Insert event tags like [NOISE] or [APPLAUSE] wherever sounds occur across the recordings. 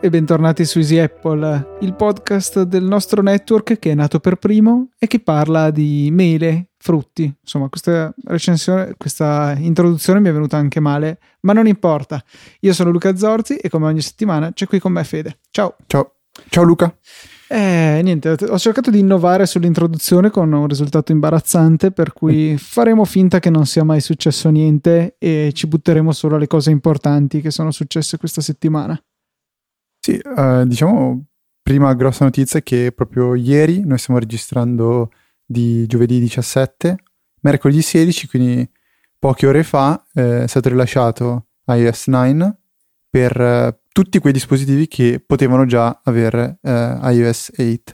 Ciao e bentornati su Easy Apple, il podcast del nostro network che è nato per primo e che parla di mele, frutti. Insomma, questa recensione, questa introduzione mi è venuta anche male, ma non importa. Io sono Luca Zorzi e come ogni settimana c'è qui con me Fede. Ciao. Ciao. Ciao Luca. Eh, niente, ho cercato di innovare sull'introduzione con un risultato imbarazzante, per cui faremo finta che non sia mai successo niente e ci butteremo solo alle cose importanti che sono successe questa settimana. Sì, uh, diciamo, prima grossa notizia è che proprio ieri noi stiamo registrando di giovedì 17, mercoledì 16, quindi poche ore fa eh, è stato rilasciato iOS 9 per eh, tutti quei dispositivi che potevano già avere eh, iOS 8.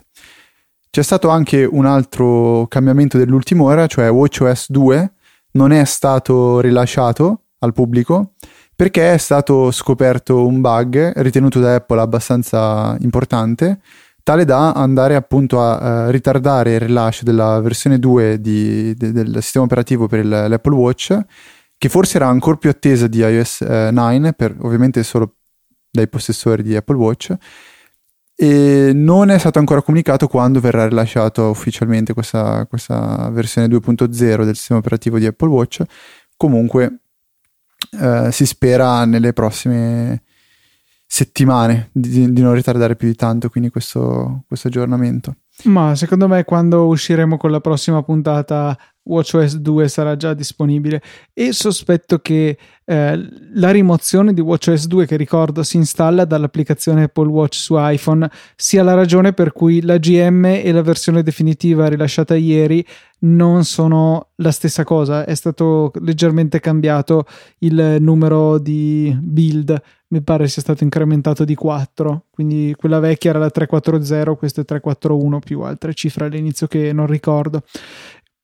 C'è stato anche un altro cambiamento dell'ultima ora, cioè WatchOS 2 non è stato rilasciato al pubblico perché è stato scoperto un bug ritenuto da Apple abbastanza importante, tale da andare appunto a uh, ritardare il rilascio della versione 2 di, de, del sistema operativo per il, l'Apple Watch, che forse era ancora più attesa di iOS uh, 9, per, ovviamente solo dai possessori di Apple Watch, e non è stato ancora comunicato quando verrà rilasciato ufficialmente questa, questa versione 2.0 del sistema operativo di Apple Watch. Comunque eh, si spera nelle prossime settimane di, di, non ritardare più di tanto quindi questo, questo aggiornamento. Ma secondo me quando usciremo con la prossima puntata WatchOS 2 sarà già disponibile. E sospetto che eh, la rimozione di WatchOS 2 che ricordo si installa dall'applicazione Apple Watch su iPhone sia la ragione per cui la GM e la versione definitiva rilasciata ieri non sono la stessa cosa, è stato leggermente cambiato il numero di build, mi pare sia stato incrementato di 4, quindi quella vecchia era la 340, questa è 341 più altre cifre all'inizio che non ricordo.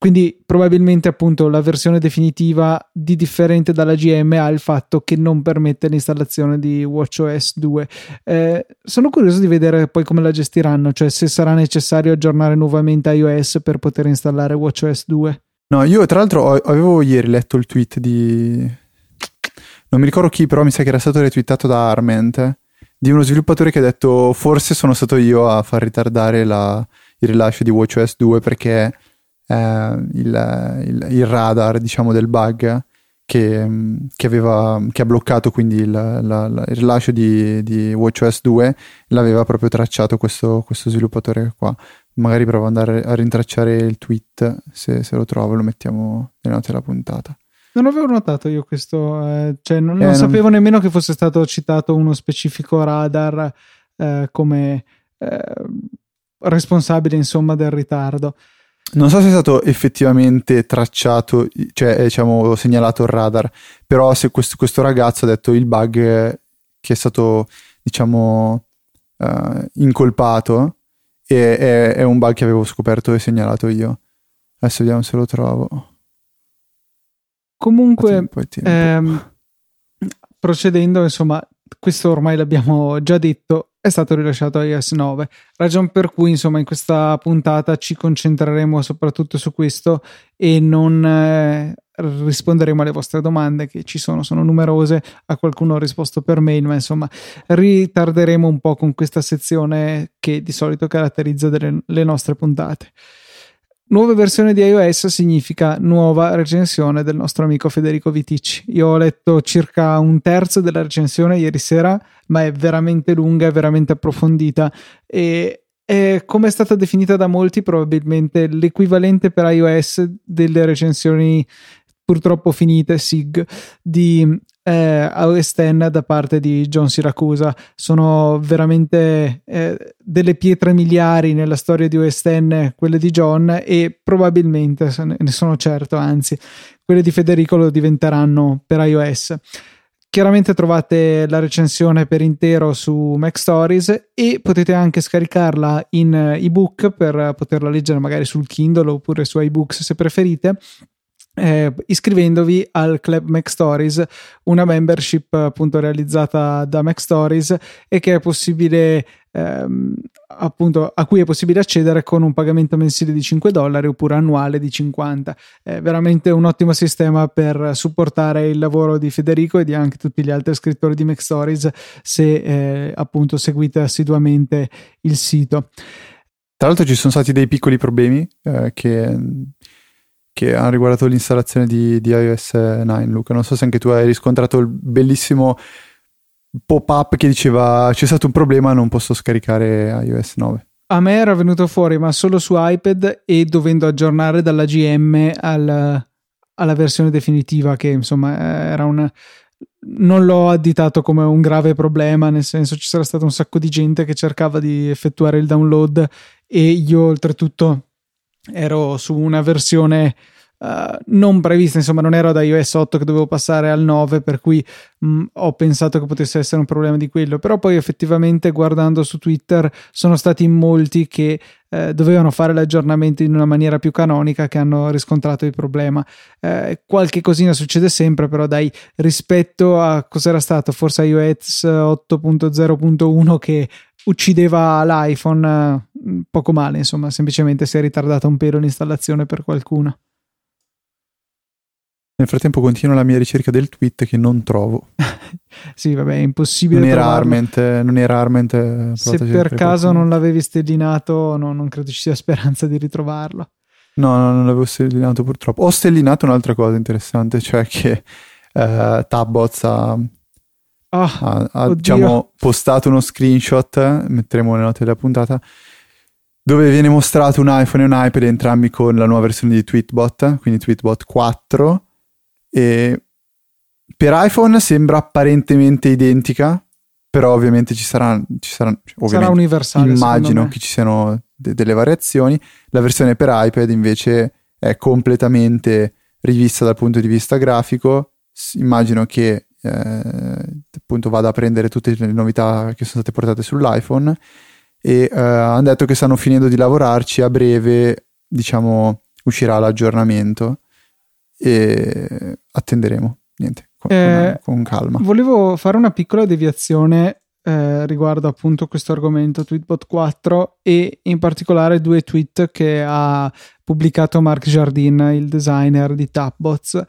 Quindi probabilmente appunto la versione definitiva di differente dalla GM ha il fatto che non permette l'installazione di WatchOS 2. Eh, sono curioso di vedere poi come la gestiranno, cioè se sarà necessario aggiornare nuovamente iOS per poter installare WatchOS 2. No, io tra l'altro avevo ieri letto il tweet di... non mi ricordo chi, però mi sa che era stato retweetato da Arment, di uno sviluppatore che ha detto forse sono stato io a far ritardare la... il rilascio di WatchOS 2 perché eh, il, il, il, radar diciamo, del bug che, che, aveva, che ha bloccato quindi il, la, la, il rilascio di, di, WatchOS 2 l'aveva proprio tracciato questo, questo sviluppatore qua magari provo ad andare a rintracciare il tweet se, se lo trovo lo mettiamo nelle note della puntata non avevo notato io questo, eh, cioè non, non eh, sapevo non... nemmeno che fosse stato citato uno specifico radar eh, come eh, responsabile insomma del ritardo. Non so se è stato effettivamente tracciato, cioè diciamo segnalato il radar, però se questo, questo ragazzo ha detto il bug che è stato diciamo uh, incolpato è, è, è, un bug che avevo scoperto e segnalato io. Adesso vediamo se lo trovo. Comunque, ehm, procedendo, insomma, questo ormai l'abbiamo già detto, è stato rilasciato iOS 9, ragion per cui insomma in questa puntata ci concentreremo soprattutto su questo e non eh, risponderemo alle vostre domande che ci sono, sono numerose, a qualcuno ho risposto per mail, ma insomma ritarderemo un po' con questa sezione che di solito caratterizza delle, le nostre puntate. Nuova versione di iOS significa nuova recensione del nostro amico Federico Viticci. Io ho letto circa un terzo della recensione ieri sera, ma è veramente lunga, è veramente approfondita e è, come è stata definita da molti, probabilmente l'equivalente per iOS delle recensioni purtroppo finite SIG di eh, OS X da parte di John Siracusa. Sono veramente eh, delle pietre miliari nella storia di X quelle di John e probabilmente ne sono certo anzi quelle di Federico lo diventeranno per iOS. Chiaramente trovate la recensione per intero su Mac Stories e potete anche scaricarla in ebook per poterla leggere magari sul Kindle oppure su iBooks se preferite eh, iscrivendovi al Club Mac Stories, una membership appunto realizzata da Mac Stories e che è possibile ehm, appunto a cui è possibile accedere con un pagamento mensile di 5 dollari oppure annuale di 50. È veramente un ottimo sistema per supportare il lavoro di Federico e di anche tutti gli altri scrittori di Mac Stories se eh, appunto seguite assiduamente il sito. Tra l'altro ci sono stati dei piccoli problemi eh, che, che, hanno riguardato l'installazione di, di iOS 9, Luca. Non so se anche tu hai riscontrato il bellissimo pop-up che diceva c'è stato un problema, non posso scaricare iOS 9. A me era venuto fuori, ma solo su iPad e dovendo aggiornare dalla GM al, alla versione definitiva, che insomma era un. Non l'ho additato come un grave problema, nel senso ci sarà stato un sacco di gente che cercava di effettuare il download e io oltretutto ero su una versione Uh, non prevista, insomma, non ero da iOS 8 che dovevo passare al 9, per cui mh, mm, ho pensato che potesse essere un problema di quello. Però poi effettivamente guardando su Twitter sono stati molti che eh, dovevano fare l'aggiornamento in una maniera più canonica che hanno riscontrato il problema. Eh, qualche cosina succede sempre, però dai, rispetto a cos'era stato, forse iOS 8.0.1 che uccideva l'iPhone eh, poco male, insomma, semplicemente si è ritardata un pelo l'installazione per qualcuno. Nel frattempo continuo la mia ricerca del tweet che non trovo. [LAUGHS] sì, vabbè, è impossibile non era Arment, non era Arment eh, Se per caso non l'avevi stellinato, no, non credo ci sia speranza di ritrovarlo. No, no, non l'avevo stellinato purtroppo. Ho stellinato un'altra cosa interessante, cioè che eh, Tabbots ha, oh, ha, ha diciamo, postato uno screenshot, metteremo nelle note della puntata, dove viene mostrato un iPhone e un iPad entrambi con la nuova versione di Tweetbot, quindi Tweetbot 4 e per iPhone sembra apparentemente identica, però ovviamente ci sarà, ci sarà, sarà universale. Immagino che ci siano de- delle variazioni. La versione per iPad invece è completamente rivista dal punto di vista grafico. Immagino che eh, appunto vada a prendere tutte le novità che sono state portate sull'iPhone e eh, hanno detto che stanno finendo di lavorarci a breve, diciamo, uscirà l'aggiornamento e attenderemo. Niente, con, eh, con calma. Volevo fare una piccola deviazione eh, riguardo appunto questo argomento Tweetbot 4 e in particolare due tweet che ha pubblicato Mark Jardin, il designer di Tapbots,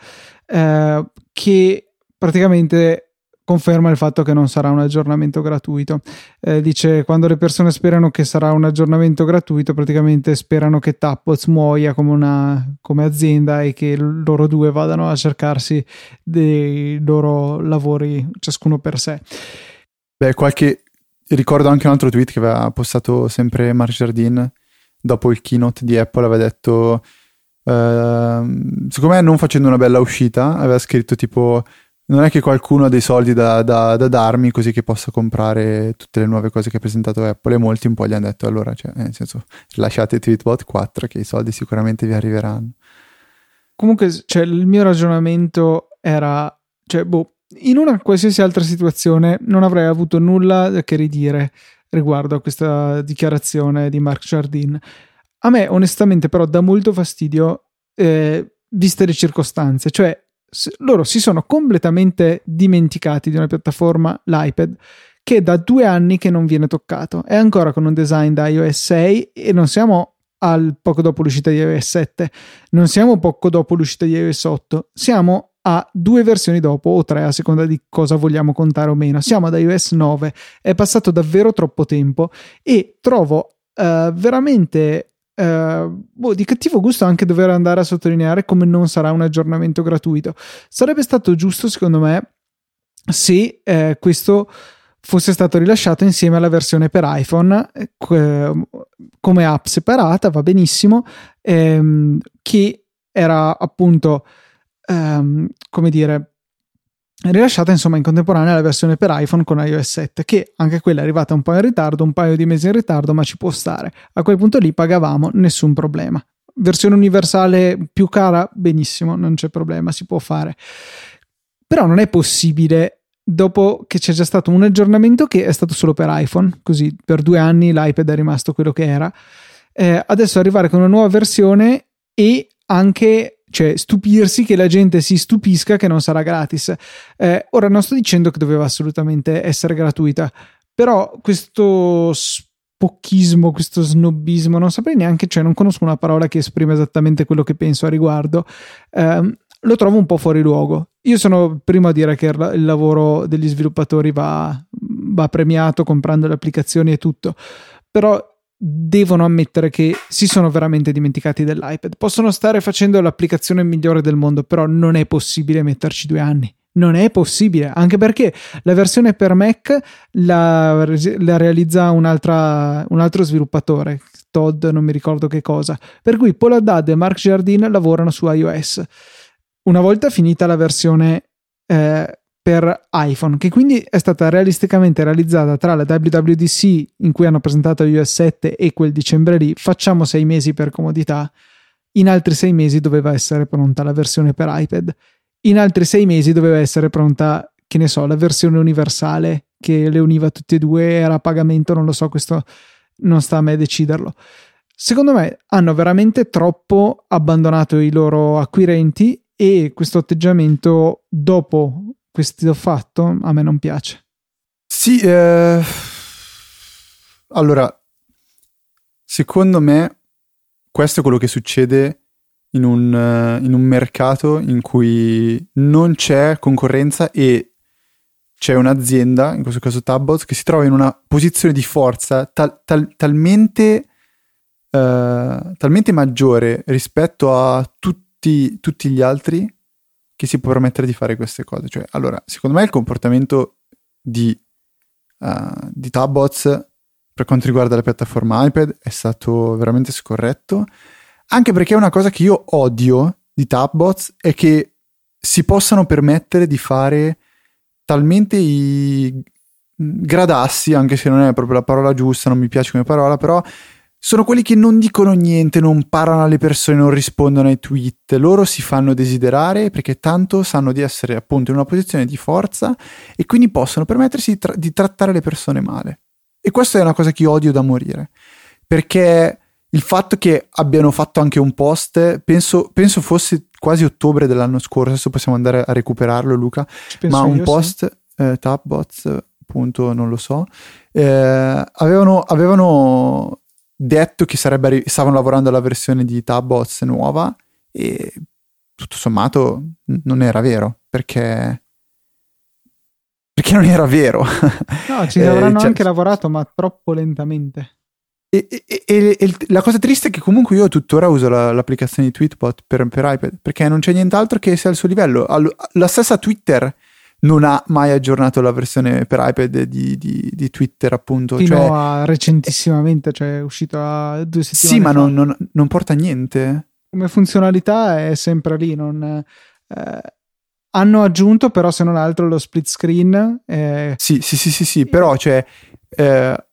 eh, che praticamente conferma il fatto che non sarà un aggiornamento gratuito. Eh, dice quando le persone sperano che sarà un aggiornamento gratuito, praticamente sperano che Tappoz muoia come, una, come azienda e che loro due vadano a cercarsi dei loro lavori ciascuno per sé. Beh, qualche ricordo anche un altro tweet che aveva postato sempre Mark Jardin dopo il keynote di Apple, aveva detto Uh, secondo me non facendo una bella uscita aveva scritto tipo non è che qualcuno ha dei soldi da, da, da, darmi così che possa comprare tutte le nuove cose che ha presentato Apple e molti un po' gli hanno detto allora, cioè, nel senso, lasciate Tweetbot 4 che i soldi sicuramente vi arriveranno. Comunque, cioè, il mio ragionamento era, cioè, boh, in una qualsiasi altra situazione non avrei avuto nulla che ridire riguardo a questa dichiarazione di Mark Jardin. A me, onestamente, però, dà molto fastidio, eh, viste le circostanze, cioè loro si sono completamente dimenticati di una piattaforma, l'iPad, che da due anni che non viene toccato. È ancora con un design da iOS 6 e non siamo al poco dopo l'uscita di iOS 7, non siamo poco dopo l'uscita di iOS 8, siamo a due versioni dopo o tre a seconda di cosa vogliamo contare o meno. Siamo ad iOS 9, è passato davvero troppo tempo e trovo uh, veramente Uh, boh, di cattivo gusto anche dover andare a sottolineare come non sarà un aggiornamento gratuito. Sarebbe stato giusto, secondo me, se eh, questo fosse stato rilasciato insieme alla versione per iPhone eh, come app separata, va benissimo, ehm, che era appunto, ehm, come dire, rilasciata insomma in contemporanea la versione per iPhone con iOS 7 che anche quella è arrivata un po' in ritardo un paio di mesi in ritardo ma ci può stare. A quel punto lì pagavamo nessun problema. Versione universale più cara benissimo non c'è problema si può fare. Però non è possibile. Dopo che c'è già stato un aggiornamento che è stato solo per iPhone così per due anni l'iPad è rimasto quello che era eh, adesso arrivare con una nuova versione e anche cioè stupirsi che la gente si stupisca che non sarà gratis. Eh, ora non sto dicendo che doveva assolutamente essere gratuita, Però questo spocchismo, questo snobismo, non saprei neanche, cioè non conosco una parola che esprime esattamente quello che penso a riguardo. Ehm, lo trovo un po' fuori luogo. Io sono primo a dire che il lavoro degli sviluppatori va, va premiato comprando le applicazioni e tutto, però devono ammettere che si sono veramente dimenticati dell'iPad. Possono stare facendo l'applicazione migliore del mondo, però non è possibile metterci due anni. Non è possibile, anche perché la versione per Mac la, la realizza un altro sviluppatore, Todd, non mi ricordo che cosa. Per cui Paul Haddad e Mark Jardine lavorano su iOS. Una volta finita la versione eh, per iPhone, che quindi è stata realisticamente realizzata tra la WWDC in cui hanno presentato iOS 7 e quel dicembre lì, facciamo sei mesi per comodità, in altri sei mesi doveva essere pronta la versione per iPad, in altri sei mesi doveva essere pronta, che ne so, la versione universale che le univa tutte e due, era a pagamento, non lo so, questo non sta a me deciderlo. Secondo me hanno veramente troppo abbandonato i loro acquirenti e questo atteggiamento dopo questo fatto a me non piace. Sì, eh... allora, secondo me questo è quello che succede in un, uh, in un mercato in cui non c'è concorrenza e c'è un'azienda, in questo caso Tabbots, che si trova in una posizione di forza tal, tal, talmente, uh, talmente maggiore rispetto a tutti, tutti gli altri che si può permettere di fare queste cose. Cioè, allora, secondo me il comportamento di, uh, di Tabbots per quanto riguarda la piattaforma iPad è stato veramente scorretto, anche perché una cosa che io odio di Tabbots è che si possano permettere di fare talmente i gradassi, anche se non è proprio la parola giusta, non mi piace come parola, però sono quelli che non dicono niente, non parlano alle persone, non rispondono ai tweet. Loro si fanno desiderare perché tanto sanno di essere appunto in una posizione di forza e quindi possono permettersi di, tra- di trattare le persone male. E questa è una cosa che odio da morire. Perché il fatto che abbiano fatto anche un post, penso, penso fosse quasi ottobre dell'anno scorso, adesso possiamo andare a recuperarlo Luca, ma un post, sì. eh, Tapbots, appunto non lo so, eh, avevano, avevano detto che sarebbe, stavano lavorando alla versione di Tabbots nuova e tutto sommato non era vero perché perché non era vero. [LAUGHS] No, ci avranno eh, cioè, anche lavorato, ma troppo lentamente. E, e, e, e, la cosa triste è che comunque io tuttora uso la, l'applicazione di Tweetbot per, per, iPad perché non c'è nient'altro che sia al suo livello. La stessa Twitter non ha mai aggiornato la versione per iPad di, di, di Twitter, appunto. Fino cioè, a recentissimamente, cioè è uscito a due settimane. Sì, ma non, non, non, porta niente. Come funzionalità è sempre lì. Non, eh, hanno aggiunto, però, se non altro, lo split screen. Eh, sì, sì, sì, sì, sì, però, cioè. Eh,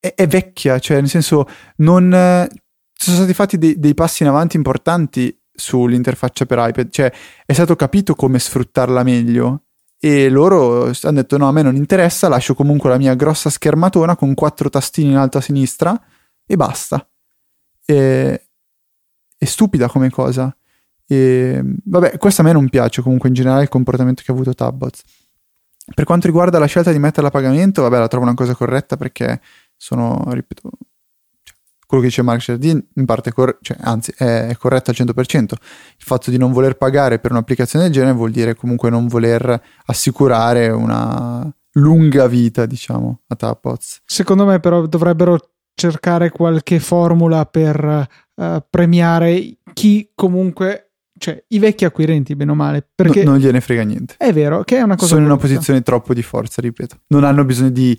è, è, vecchia, cioè, nel senso, non. sono stati fatti dei, dei passi in avanti importanti sull'interfaccia per iPad, cioè è stato capito come sfruttarla meglio e loro hanno detto no a me non interessa, lascio comunque la mia grossa schermatona con quattro tastini in alto a sinistra e basta. E, è stupida come cosa. E, vabbè, questo a me non piace comunque in generale il comportamento che ha avuto Tabbots. Per quanto riguarda la scelta di metterla a pagamento, vabbè, la trovo una cosa corretta perché sono, ripeto, quello che dice Mark Jardine in parte, cor- cioè, anzi, è, è corretto al 100%. Il fatto di non voler pagare per un'applicazione del genere vuol dire comunque non voler assicurare una lunga vita, diciamo, a Tapots. Secondo me però dovrebbero cercare qualche formula per uh, premiare chi comunque cioè i vecchi acquirenti, bene o male. Perché no, non gliene frega niente. È vero, che è una cosa. Sono in una posizione troppo di forza, ripeto. Non hanno bisogno di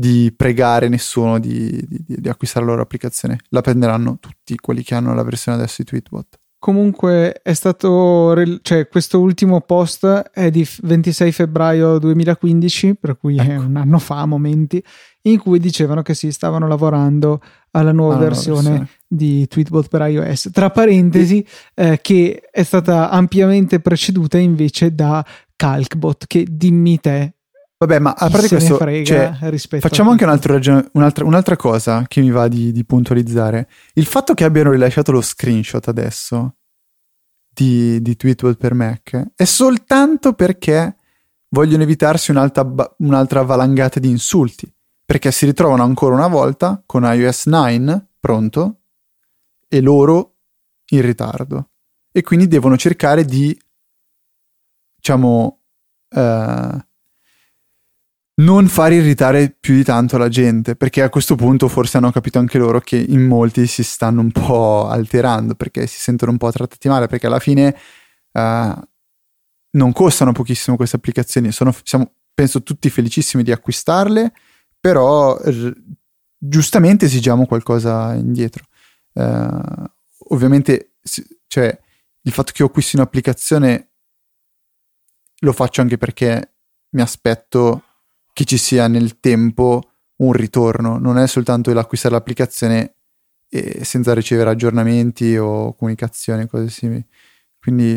di pregare nessuno di, di, di, acquistare la loro applicazione. La prenderanno tutti quelli che hanno la versione adesso di Tweetbot. Comunque è stato, cioè questo ultimo post è di 26 febbraio 2015, per cui ecco. è un anno fa a momenti, in cui dicevano che si stavano lavorando alla nuova alla versione, versione, di Tweetbot per iOS. Tra parentesi, eh, che è stata ampiamente preceduta invece da Calcbot, che dimmi te Vabbè, ma a parte questo, cioè, facciamo anche un ragion- un'altra, un'altra, cosa che mi va di, di, puntualizzare. Il fatto che abbiano rilasciato lo screenshot adesso di, di Tweetbot per Mac è soltanto perché vogliono evitarsi un'altra, un'altra valangata di insulti, perché si ritrovano ancora una volta con iOS 9 pronto e loro in ritardo. E quindi devono cercare di, diciamo, eh, non far irritare più di tanto la gente, perché a questo punto forse hanno capito anche loro che in molti si stanno un po' alterando, perché si sentono un po' trattati male, perché alla fine uh, non costano pochissimo queste applicazioni, sono, siamo penso tutti felicissimi di acquistarle, però r- giustamente esigiamo qualcosa indietro. Uh, ovviamente, cioè, il fatto che io acquisti un'applicazione lo faccio anche perché mi aspetto che ci sia nel tempo un ritorno, non è soltanto l'acquistare l'applicazione e senza ricevere aggiornamenti o comunicazioni, cose simili. Quindi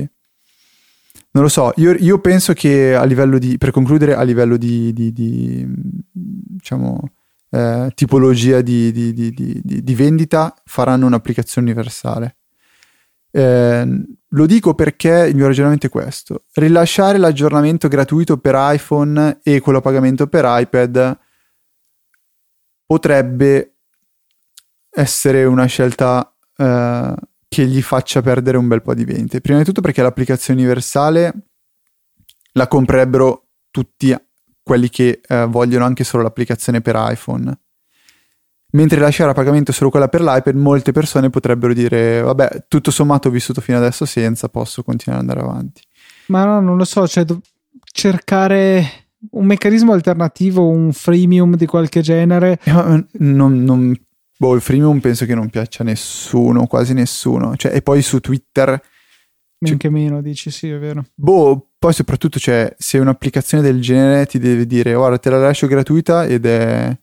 non lo so, io, io, penso che a livello di, per concludere, a livello di, di, di diciamo, eh, tipologia di, di, vendita, faranno un'applicazione universale. Eh, lo dico perché il mio ragionamento è questo. Rilasciare l'aggiornamento gratuito per iPhone e quello a pagamento per iPad potrebbe essere una scelta eh, che gli faccia perdere un bel po' di vendite. Prima di tutto perché l'applicazione universale la comprerebbero tutti quelli che eh, vogliono anche solo l'applicazione per iPhone mentre lasciare a pagamento solo quella per l'iPad, molte persone potrebbero dire, vabbè, tutto sommato ho vissuto fino adesso senza, posso continuare ad andare avanti. Ma no, non lo so, cioè do- cercare un meccanismo alternativo, un freemium di qualche genere. Eh, non, non, boh, il freemium penso che non piaccia a nessuno, quasi nessuno. Cioè, e poi su Twitter... Men che meno, dici sì, è vero. Boh, poi soprattutto, cioè, se un'applicazione del genere ti deve dire, guarda, te la lascio gratuita ed è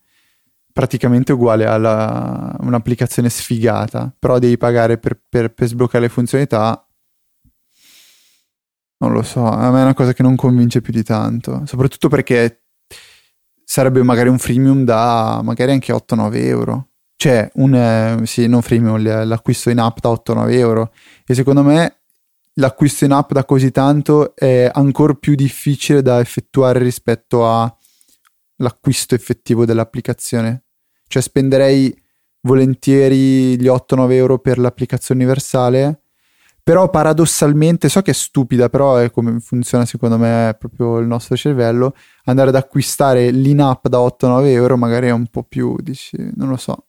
praticamente uguale a un'applicazione sfigata, però devi pagare per, per, per, sbloccare le funzionalità. Non lo so, a me è una cosa che non convince più di tanto, soprattutto perché sarebbe magari un freemium da magari anche 8-9 euro. Cioè, un, eh, sì, non freemium, l'acquisto in app da 8-9 euro. E secondo me l'acquisto in app da così tanto è ancora più difficile da effettuare rispetto all'acquisto effettivo dell'applicazione. Cioè spenderei volentieri gli 8-9 euro per l'applicazione universale. Però paradossalmente, so che è stupida, però è come funziona secondo me proprio il nostro cervello, andare ad acquistare l'in-app da 8-9 euro magari è un po' più, dici, non lo so.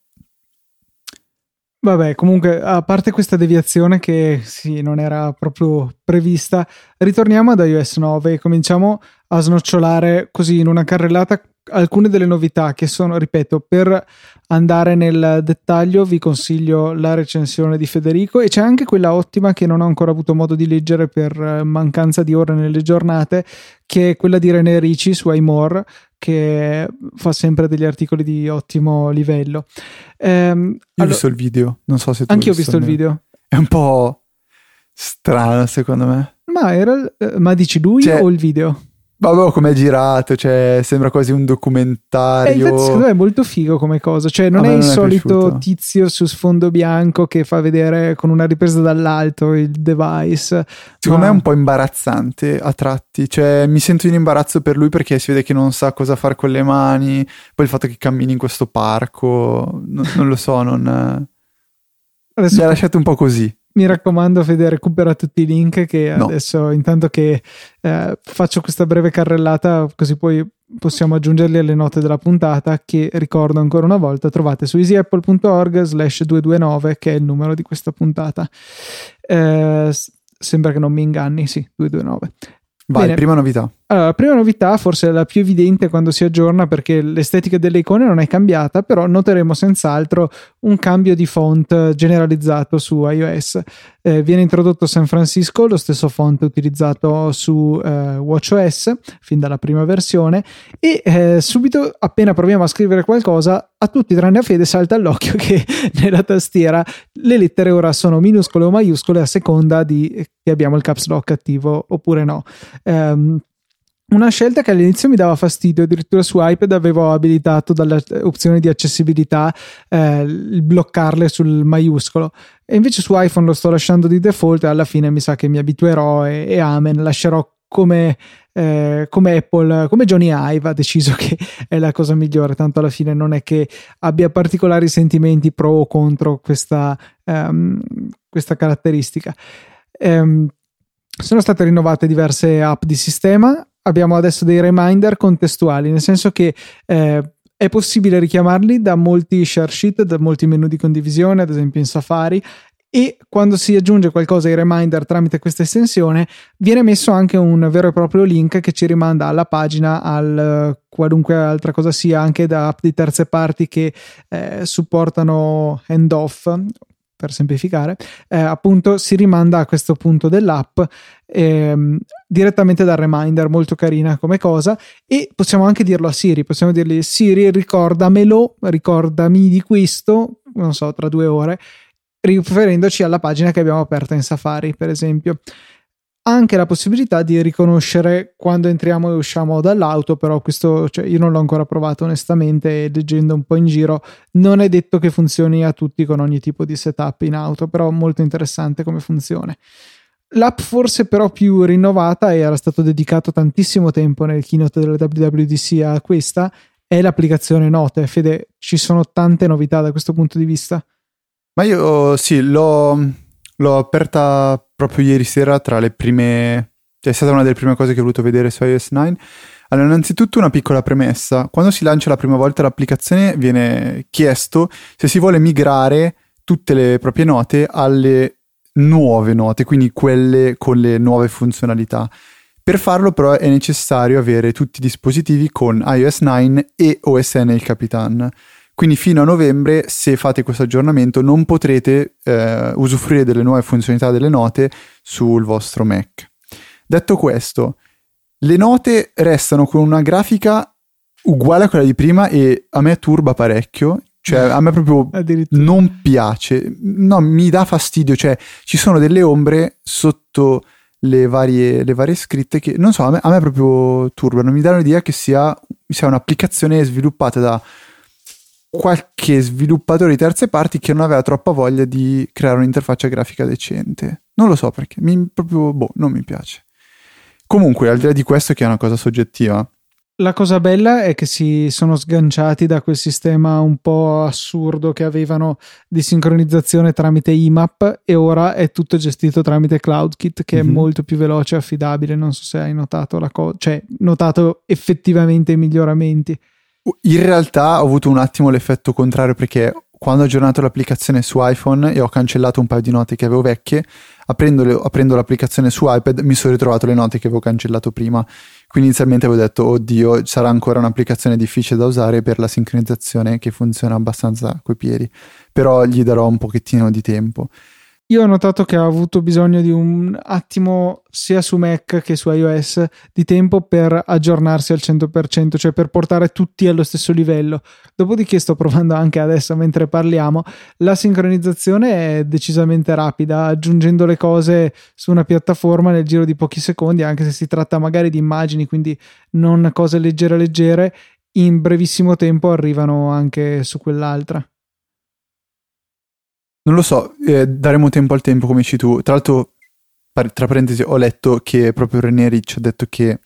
Vabbè, comunque, a parte questa deviazione che sì, non era proprio prevista, ritorniamo ad iOS 9 e cominciamo a snocciolare così in una carrellata alcune delle novità che sono, ripeto, per andare nel dettaglio vi consiglio la recensione di Federico e c'è anche quella ottima che non ho ancora avuto modo di leggere per eh, mancanza di ore nelle giornate, che è quella di René Ricci su iMore che fa sempre degli articoli di ottimo livello. Ehm, Io allora, ho visto il video, non so se tu Anche ho visto il video. È un po' strano secondo me. Ma, era, eh, ma dici lui cioè, o il video? Vabbè, come è girato, cioè, sembra quasi un documentario. Eh, infatti, secondo me è molto figo come cosa. Cioè, non è il non solito è tizio su sfondo bianco che fa vedere con una ripresa dall'alto il device. Secondo ma... me è un po' imbarazzante a tratti. Cioè, mi sento in imbarazzo per lui perché si vede che non sa cosa fare con le mani. Poi il fatto che cammini in questo parco, non, non lo so, non. Adesso... Mi ha lasciato un po' così mi raccomando Fede recupera tutti i link che no. adesso intanto che eh, faccio questa breve carrellata così poi possiamo aggiungerli alle note della puntata che ricordo ancora una volta trovate su easyapple.org slash 229 che è il numero di questa puntata eh, sembra che non mi inganni sì 229 Vai, Bene. prima novità. Allora, prima novità, forse la più evidente quando si aggiorna perché l'estetica delle icone non è cambiata, però noteremo senz'altro un cambio di font generalizzato su iOS. Eh, viene introdotto San Francisco, lo stesso font utilizzato su eh, WatchOS fin dalla prima versione e eh, subito appena proviamo a scrivere qualcosa a tutti tranne a Fede salta all'occhio che [LAUGHS] nella tastiera le lettere ora sono minuscole o maiuscole a seconda di che abbiamo il caps lock attivo oppure no. Um, una scelta che all'inizio mi dava fastidio, addirittura su iPad avevo abilitato dall'opzione di accessibilità eh, il bloccarle sul maiuscolo e invece su iPhone lo sto lasciando di default e alla fine mi sa che mi abituerò e, e amen, lascerò come eh, come Apple, come Johnny Ive ha deciso che è la cosa migliore, tanto alla fine non è che abbia particolari sentimenti pro o contro questa, um, questa caratteristica. Um, sono state rinnovate diverse app di sistema, abbiamo adesso dei reminder contestuali, nel senso che eh, è possibile richiamarli da molti share sheet, da molti menu di condivisione, ad esempio in Safari, e quando si aggiunge qualcosa ai reminder tramite questa estensione viene messo anche un vero e proprio link che ci rimanda alla pagina, al qualunque altra cosa sia, anche da app di terze parti che eh, supportano handoff per semplificare, eh, appunto si rimanda a questo punto dell'app ehm, direttamente dal reminder, molto carina come cosa, e possiamo anche dirlo a Siri, possiamo dirgli Siri ricordamelo, ricordami di questo, non so, tra due ore, riferendoci alla pagina che abbiamo aperta in Safari, per esempio anche la possibilità di riconoscere quando entriamo e usciamo dall'auto, però questo cioè, io non l'ho ancora provato onestamente leggendo un po' in giro non è detto che funzioni a tutti con ogni tipo di setup in auto, però molto interessante come funzione. L'app forse però più rinnovata e era stato dedicato tantissimo tempo nel keynote della WWDC a questa è l'applicazione Note. Fede, ci sono tante novità da questo punto di vista. Ma io sì, l'ho, l'ho aperta proprio ieri sera tra le prime... Cioè è stata una delle prime cose che ho voluto vedere su iOS 9. Allora, innanzitutto una piccola premessa. Quando si lancia la prima volta l'applicazione viene chiesto se si vuole migrare tutte le proprie note alle nuove note, quindi quelle con le nuove funzionalità. Per farlo però è necessario avere tutti i dispositivi con iOS 9 e OSN il Capitan. Quindi fino a novembre, se fate questo aggiornamento, non potrete eh, usufruire delle nuove funzionalità delle note sul vostro Mac. Detto questo, le note restano con una grafica uguale a quella di prima e a me turba parecchio. Cioè, a me proprio [LAUGHS] non piace, no, mi dà fastidio. Cioè, ci sono delle ombre sotto le varie, le varie scritte che non so, a me, a me proprio turbano. Mi dà l'idea che sia, sia un'applicazione sviluppata da qualche sviluppatore di terze parti che non aveva troppa voglia di creare un'interfaccia grafica decente. Non lo so perché, mi, proprio, boh, non mi piace. Comunque, al di là di questo, che è una cosa soggettiva. La cosa bella è che si sono sganciati da quel sistema un po' assurdo che avevano di sincronizzazione tramite IMAP e ora è tutto gestito tramite CloudKit che mm-hmm. è mhm. molto più veloce e affidabile. Non so se hai notato la cosa, cioè notato effettivamente i miglioramenti. In realtà ho avuto un attimo l'effetto contrario perché quando ho aggiornato l'applicazione su iPhone e ho cancellato un paio di note che avevo vecchie, aprendo, aprendo l'applicazione su iPad mi sono ritrovato le note che avevo cancellato prima. Quindi inizialmente avevo detto, oddio, sarà ancora un'applicazione difficile da usare per la sincronizzazione che funziona abbastanza coi piedi, però gli darò un pochettino di tempo. Io ho notato che ha avuto bisogno di un attimo, sia su Mac che su iOS, di tempo per aggiornarsi al 100%, cioè per portare tutti allo stesso livello. Dopodiché sto provando anche adesso, mentre parliamo, la sincronizzazione è decisamente rapida, aggiungendo le cose su una piattaforma nel giro di pochi secondi, anche se si tratta magari di immagini, quindi non cose leggere leggere, in brevissimo tempo arrivano anche su quell'altra. Non lo so, eh, daremo tempo al tempo come dici tu. Tra l'altro, tra parentesi, ho letto che proprio René Rich ha detto che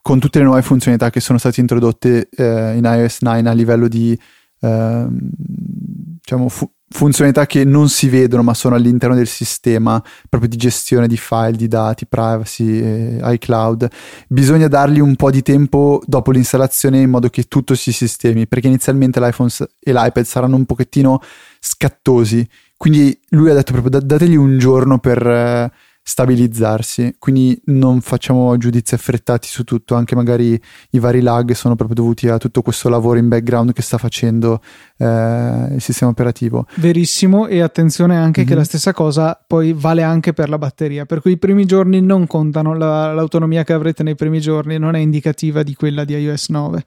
con tutte le nuove funzionalità che sono state introdotte eh, in iOS 9 a livello di eh, diciamo, fu- funzionalità che non si vedono ma sono all'interno del sistema proprio di gestione di file, di dati, privacy, iCloud, bisogna dargli un po' di tempo dopo l'installazione in modo che tutto si sistemi perché inizialmente l'iPhone e l'iPad saranno un pochettino scattosi quindi lui ha detto proprio dategli un giorno per eh, stabilizzarsi, quindi non facciamo giudizi affrettati su tutto, anche magari i vari lag sono proprio dovuti a tutto questo lavoro in background che sta facendo eh, il sistema operativo. Verissimo e attenzione anche mm-hmm. che mhm. la stessa cosa poi vale anche per la batteria, per cui i primi giorni non contano, la, l'autonomia che avrete nei primi giorni non è indicativa di quella di iOS 9.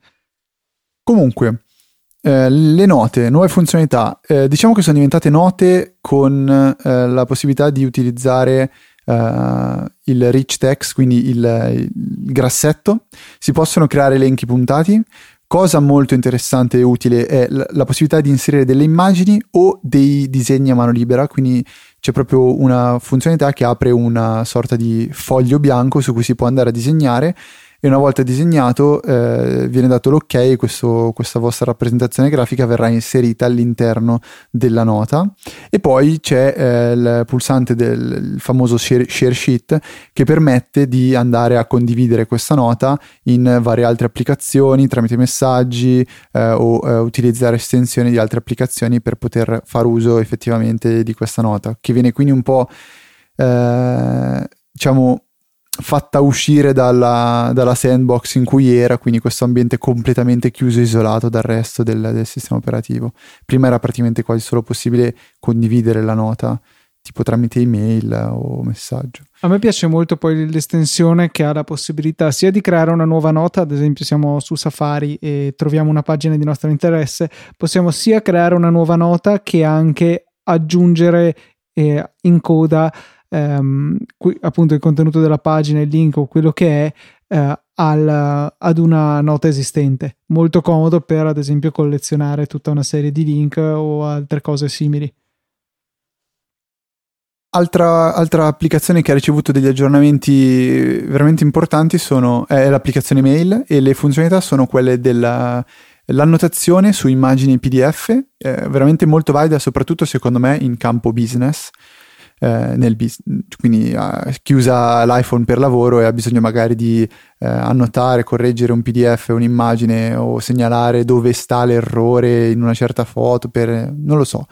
Comunque, eh, le note, nuove funzionalità, eh, diciamo che sono diventate note con eh, la possibilità di utilizzare eh, il rich text, quindi il, il, grassetto, si possono creare elenchi puntati. Cosa molto interessante e utile è la, la possibilità di inserire delle immagini o dei disegni a mano libera, quindi c'è proprio una funzionalità che apre una sorta di foglio bianco su cui si può andare a disegnare e una volta disegnato eh, viene dato l'ok e questa vostra rappresentazione grafica verrà inserita all'interno della nota. E poi c'è eh, il pulsante del famoso share, share, sheet che permette di andare a condividere questa nota in varie altre applicazioni tramite messaggi eh, o eh, utilizzare estensioni di altre applicazioni per poter far uso effettivamente di questa nota che viene quindi un po' eh, diciamo fatta uscire dalla, dalla, sandbox in cui era, quindi questo ambiente completamente chiuso e isolato dal resto del, del, sistema operativo. Prima era praticamente quasi solo possibile condividere la nota tipo tramite email o messaggio. A me piace molto poi l'estensione che ha la possibilità sia di creare una nuova nota, ad esempio siamo su Safari e troviamo una pagina di nostro interesse, possiamo sia creare una nuova nota che anche aggiungere eh, in coda ehm, qui, appunto il contenuto della pagina, il link o quello che è eh, al, ad una nota esistente. Molto comodo per ad esempio collezionare tutta una serie di link o altre cose simili. Altra, altra, applicazione che ha ricevuto degli aggiornamenti veramente importanti sono, è l'applicazione mail e le funzionalità sono quelle dell'annotazione su immagini PDF, eh, veramente molto valida soprattutto secondo me in campo business eh, nel bis- quindi uh, chi usa l'iPhone per lavoro e ha bisogno magari di eh, annotare, correggere un PDF, un'immagine o segnalare dove sta l'errore in una certa foto per non lo so.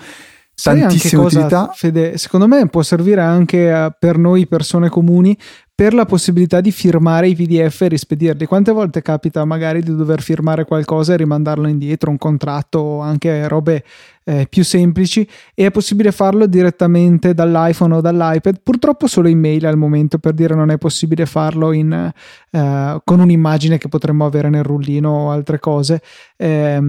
Tantissime cosa, utilità. Fede, secondo me può servire anche uh, per noi persone comuni per la possibilità di firmare i PDF e rispedirli. Quante volte capita magari di dover firmare qualcosa e rimandarlo indietro, un contratto o anche robe eh, più semplici e è possibile farlo direttamente dall'iPhone o dall'iPad. Purtroppo solo in mail al momento per dire non è possibile farlo in, eh, con un'immagine che potremmo avere nel rullino o altre cose. Eh,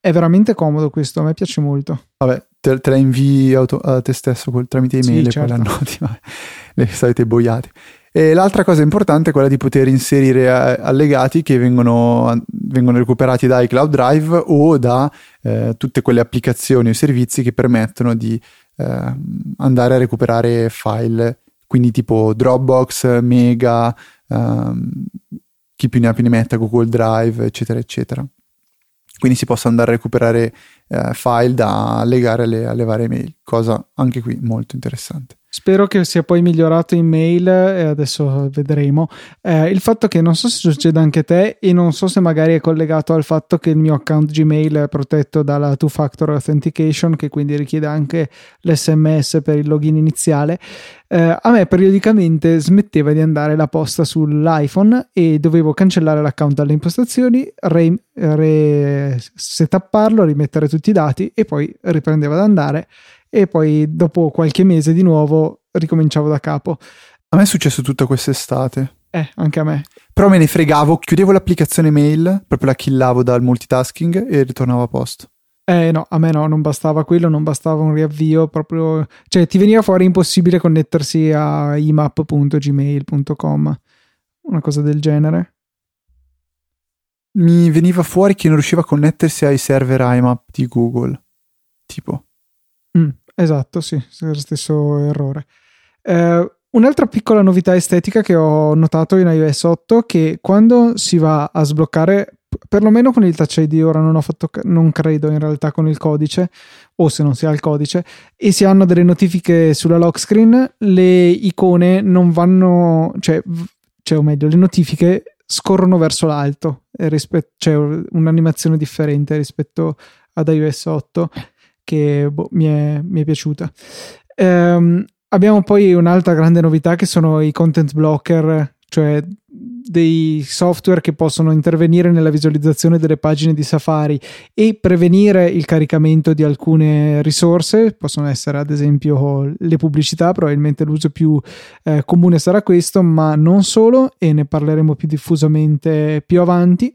è veramente comodo questo, a me piace molto. Vabbè, te, te la invii auto, a te stesso col, tramite email sì, e certo. poi la noti, [LAUGHS] le solite boiate. E l'altra cosa importante è quella di poter inserire eh, allegati che vengono, vengono recuperati da iCloud Drive o da eh, tutte quelle applicazioni o servizi che permettono di eh, andare a recuperare file, quindi tipo Dropbox, Mega, ehm, chi più ne ha più ne metta, Google Drive, eccetera, eccetera. Quindi si possono andare a recuperare eh, file da legare alle, alle varie mail, cosa anche qui molto interessante. Spero che sia poi migliorato in mail e adesso vedremo. Eh, il fatto che non so se succede anche a te e non so se magari è collegato al fatto che il mio account Gmail è protetto dalla two factor authentication che quindi richiede anche l'SMS per il login iniziale. Eh, a me periodicamente smetteva di andare la posta sull'iPhone e dovevo cancellare l'account dalle impostazioni, re, re setapparlo, rimettere tutti i dati e poi riprendeva ad andare e poi dopo qualche mese di nuovo ricominciavo da capo. A me è successo tutta quest'estate. Eh, anche a me. Però me ne fregavo, chiudevo l'applicazione mail, proprio la killavo dal multitasking e ritornavo a posto. Eh no, a me no, non bastava quello, non bastava un riavvio, proprio... Cioè ti veniva fuori impossibile connettersi a imap.gmail.com, una cosa del genere. Mi veniva fuori che non riusciva a connettersi ai server IMAP di Google, tipo. Mm. Esatto, sì, stesso errore. Eh, un'altra piccola novità estetica che ho notato in iOS 8 è che quando si va a sbloccare, perlomeno con il Touch ID, ora non ho fatto, non credo in realtà con il codice, o se non si ha il codice, e si hanno delle notifiche sulla lock screen, le icone non vanno, cioè, cioè o meglio, le notifiche scorrono verso l'alto, c'è cioè un'animazione differente rispetto ad iOS 8 che boh, mi, è, mi, è, piaciuta. Ehm, abbiamo poi un'altra grande novità che sono i content blocker, cioè dei software che possono intervenire nella visualizzazione delle pagine di Safari e prevenire il caricamento di alcune risorse, possono essere ad esempio le pubblicità, probabilmente l'uso più eh, comune sarà questo, ma non solo e ne parleremo più diffusamente più avanti.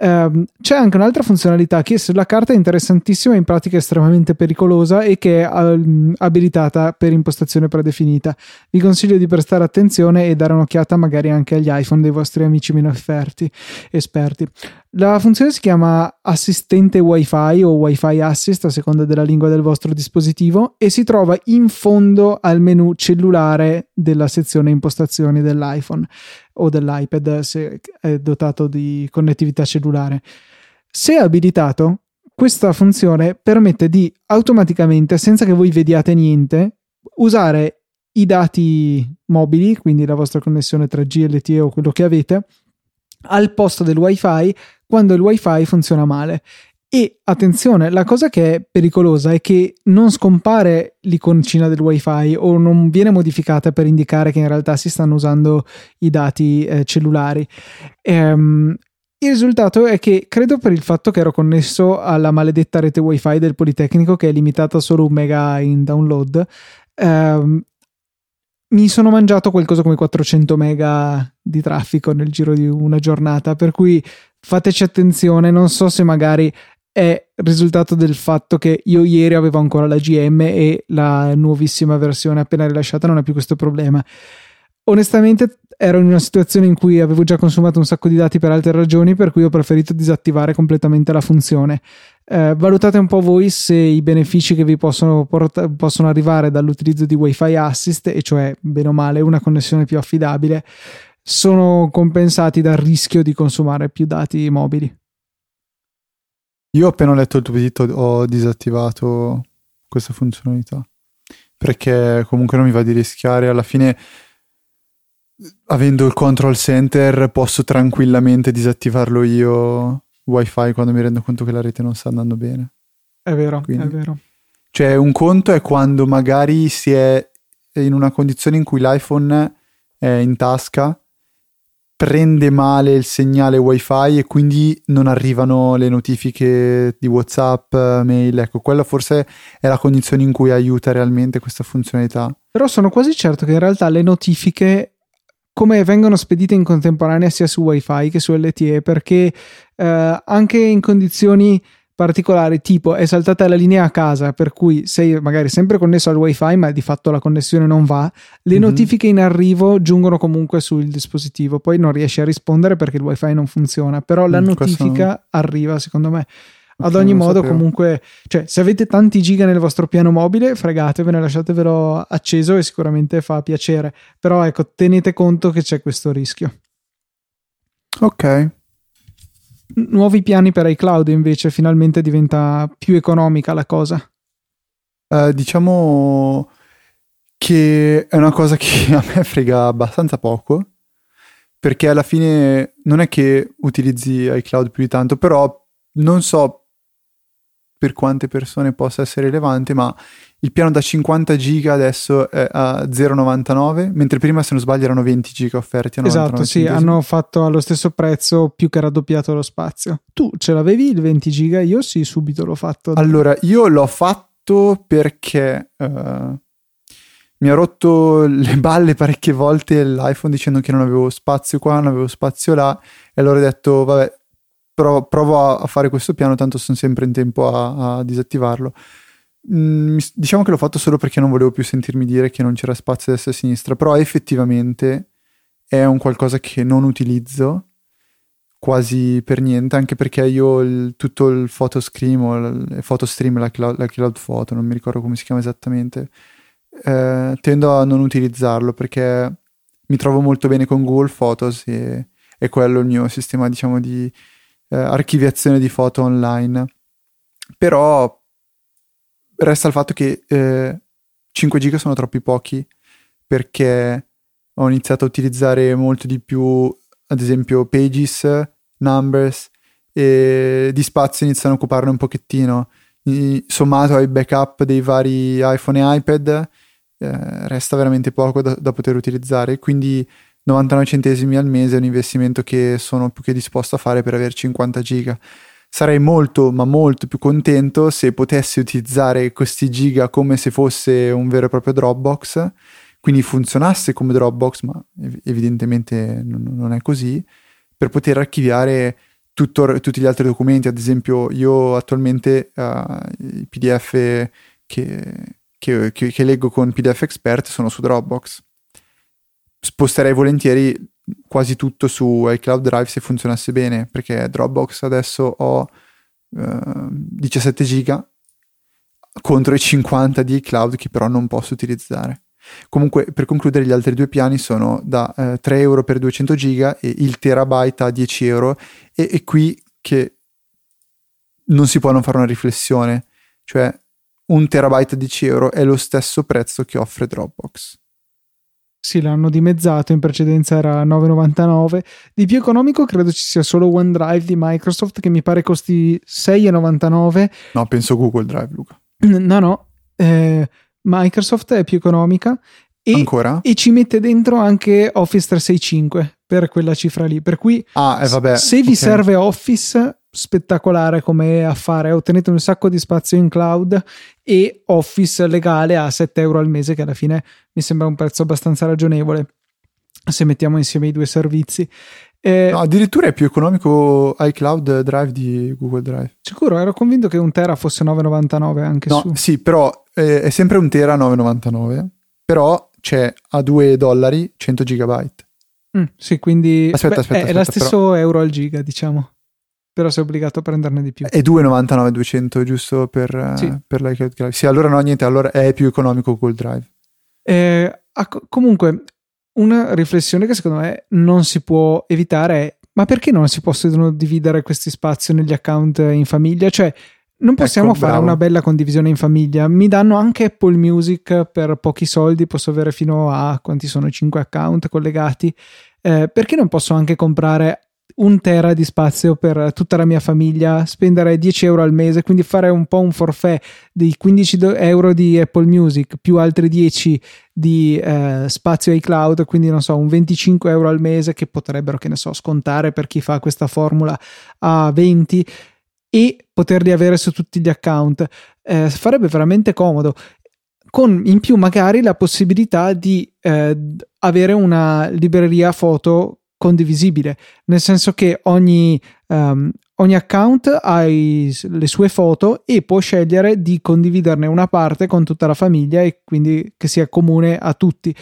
Um, c'è anche un'altra funzionalità che sulla carta è interessantissima, in pratica estremamente pericolosa e che è um, abilitata per impostazione predefinita. Vi consiglio di prestare attenzione e dare un'occhiata magari anche agli iPhone dei vostri amici meno esperti. esperti. La funzione si chiama assistente WiFi o WiFi Assist a seconda della lingua del vostro dispositivo e si trova in fondo al menu cellulare della sezione impostazioni dell'iPhone o dell'iPad se è dotato di connettività cellulare. Se abilitato, questa funzione permette di automaticamente, senza che voi vediate niente, usare i dati mobili, quindi la vostra connessione 3G, LTE o quello che avete, al posto del wifi quando il wifi funziona male. E attenzione, la cosa che è pericolosa è che non scompare l'iconcina del wifi o non viene modificata per indicare che in realtà si stanno usando i dati eh, cellulari. Ehm, il risultato è che credo per il fatto che ero connesso alla maledetta rete wifi del Politecnico che è limitata solo un mega in download, ehm, mi sono mangiato qualcosa come 400 mega di traffico nel giro di una giornata, per cui fateci attenzione, non so se magari è risultato del fatto che io ieri avevo ancora la GM e la nuovissima versione appena rilasciata non ha più questo problema. Onestamente ero in una situazione in cui avevo già consumato un sacco di dati per altre ragioni, per cui ho preferito disattivare completamente la funzione. Eh, valutate un po' voi se i benefici che vi possono, port- possono arrivare dall'utilizzo di Wi-Fi Assist, e cioè bene o male una connessione più affidabile, sono compensati dal rischio di consumare più dati mobili. Io ho appena letto il tuo quesito ho disattivato questa funzionalità perché comunque non mi va di rischiare. Alla fine avendo il control center posso tranquillamente disattivarlo io wifi quando mi rendo conto che la rete non sta andando bene. È vero Quindi, è vero. Cioè un conto è quando magari si è in una condizione in cui l'iPhone è in tasca prende male il segnale wifi e quindi non arrivano le notifiche di whatsapp mail ecco quella forse è la condizione in cui aiuta realmente questa funzionalità. Però sono quasi certo che in realtà le notifiche come vengono spedite in contemporanea sia su wifi che su LTE perché eh, anche in condizioni particolari tipo è saltata la linea a casa per cui sei magari sempre connesso al wifi ma di fatto la connessione non va le mm-hmm. notifiche in arrivo giungono comunque sul dispositivo poi non riesci a rispondere perché il wifi non funziona però la mm, notifica questo... arriva secondo me ad ogni modo sapevo. comunque cioè se avete tanti giga nel vostro piano mobile fregatevene lasciatevelo acceso e sicuramente fa piacere però ecco tenete conto che c'è questo rischio ok nuovi piani per iCloud invece finalmente diventa più economica la cosa? Uh, diciamo che è una cosa che [LAUGHS] a me frega abbastanza poco perché alla fine non è che utilizzi iCloud più di tanto, però non so per quante persone possa essere rilevante, ma il piano da 50 giga adesso è a 0,99, mentre prima se non sbaglio erano 20 giga offerti a 99 Esatto, sì, hanno fatto allo stesso prezzo più che raddoppiato lo spazio. Tu ce l'avevi il 20 giga? Io sì, subito l'ho fatto. Allora, io l'ho fatto perché uh, mi ha rotto le balle parecchie volte l'iPhone dicendo che non avevo spazio qua, non avevo spazio là e allora ho detto, vabbè, provo a fare questo piano, tanto sono sempre in tempo a, a disattivarlo. Mm, diciamo che l'ho fatto solo perché non volevo più sentirmi dire che non c'era spazio destra e sinistra, però effettivamente è un qualcosa che non utilizzo quasi per niente, anche perché io il, tutto il photo stream o il photo stream, la cloud, la cloud photo, non mi ricordo come si chiama esattamente, eh, tendo a non utilizzarlo perché mi trovo molto bene con Google Photos e è quello il mio sistema, diciamo, di eh, archiviazione di foto online. Però resta il fatto che eh, 5 giga sono troppi pochi perché ho iniziato a utilizzare molto di più, ad esempio, Pages, Numbers e di spazio iniziano a occuparne un pochettino. I, sommato ai backup dei vari iPhone e iPad, eh, resta veramente poco da, da, poter utilizzare. Quindi 99 centesimi al mese è un investimento che sono più che disposto a fare per avere 50 giga sarei molto ma molto più contento se potessi utilizzare questi giga come se fosse un vero e proprio Dropbox. Quindi funzionasse come Dropbox ma evidentemente non è così per poter archiviare tutto, tutti gli altri documenti. Ad esempio io attualmente uh, i pdf che, che, che, che leggo con pdf expert sono su Dropbox. Sposterei volentieri quasi tutto su iCloud Drive se funzionasse bene, perché Dropbox adesso ho eh, 17 giga contro i 50 di iCloud che però non posso utilizzare. Comunque, per concludere, gli altri due piani sono da eh, 3 euro per 200 giga e il terabyte a 10 euro. E, e qui che non si può non fare una riflessione, cioè un terabyte a 10 euro è lo stesso prezzo che offre Dropbox. Sì, l'hanno dimezzato, in precedenza era 9,99. Di più economico credo ci sia solo OneDrive di Microsoft che mi pare costi 6,99. No, penso Google Drive, Luca. No, no, eh, Microsoft è più economica e, Ancora? e ci mette dentro anche Office 365 per quella cifra lì. Per cui ah, eh, vabbè, se vi okay. serve Office, spettacolare come affare, ottenete un sacco di spazio in cloud e Office legale a 7 euro al mese, che alla fine mi sembra un prezzo abbastanza ragionevole se mettiamo insieme i due servizi. Eh, no, addirittura è più economico iCloud Drive di Google Drive. Sicuro, ero convinto che un tera fosse 9,99 anche no, su. Sì, però eh, è sempre un tera 9,99, però c'è a 2 dollari 100 gigabyte. Mm, sì, quindi aspetta, beh, aspetta, è, aspetta, lo stesso però... euro al giga, diciamo. Però sei obbligato a prenderne di più. È 2,99 200 giusto per, sì. per l'iCloud Drive. Sì, allora no, niente, allora è più economico Google Drive. Eh, comunque, una riflessione che secondo me non si può evitare è ma perché non si possono dividere questi spazi negli account in famiglia? Cioè, non possiamo ecco, fare bravo. una bella condivisione in famiglia. Mi danno anche Apple Music per pochi soldi, posso avere fino a quanti sono 5 account collegati. Eh, perché non posso anche comprare un tera di spazio per tutta la mia famiglia, spendere 10 euro al mese, quindi fare un po' un forfait di 15 euro di Apple Music più altri 10 di eh, spazio iCloud, quindi non so, un 25 euro al mese che potrebbero, che ne so, scontare per chi fa questa formula a 20 e poterli avere su tutti gli account. Eh, farebbe veramente comodo con in più magari la possibilità di eh, avere una libreria foto condivisibile, nel senso che ogni, um, ogni account ha i, le sue foto e può scegliere di condividerne una parte con tutta la famiglia e quindi che sia comune a tutti.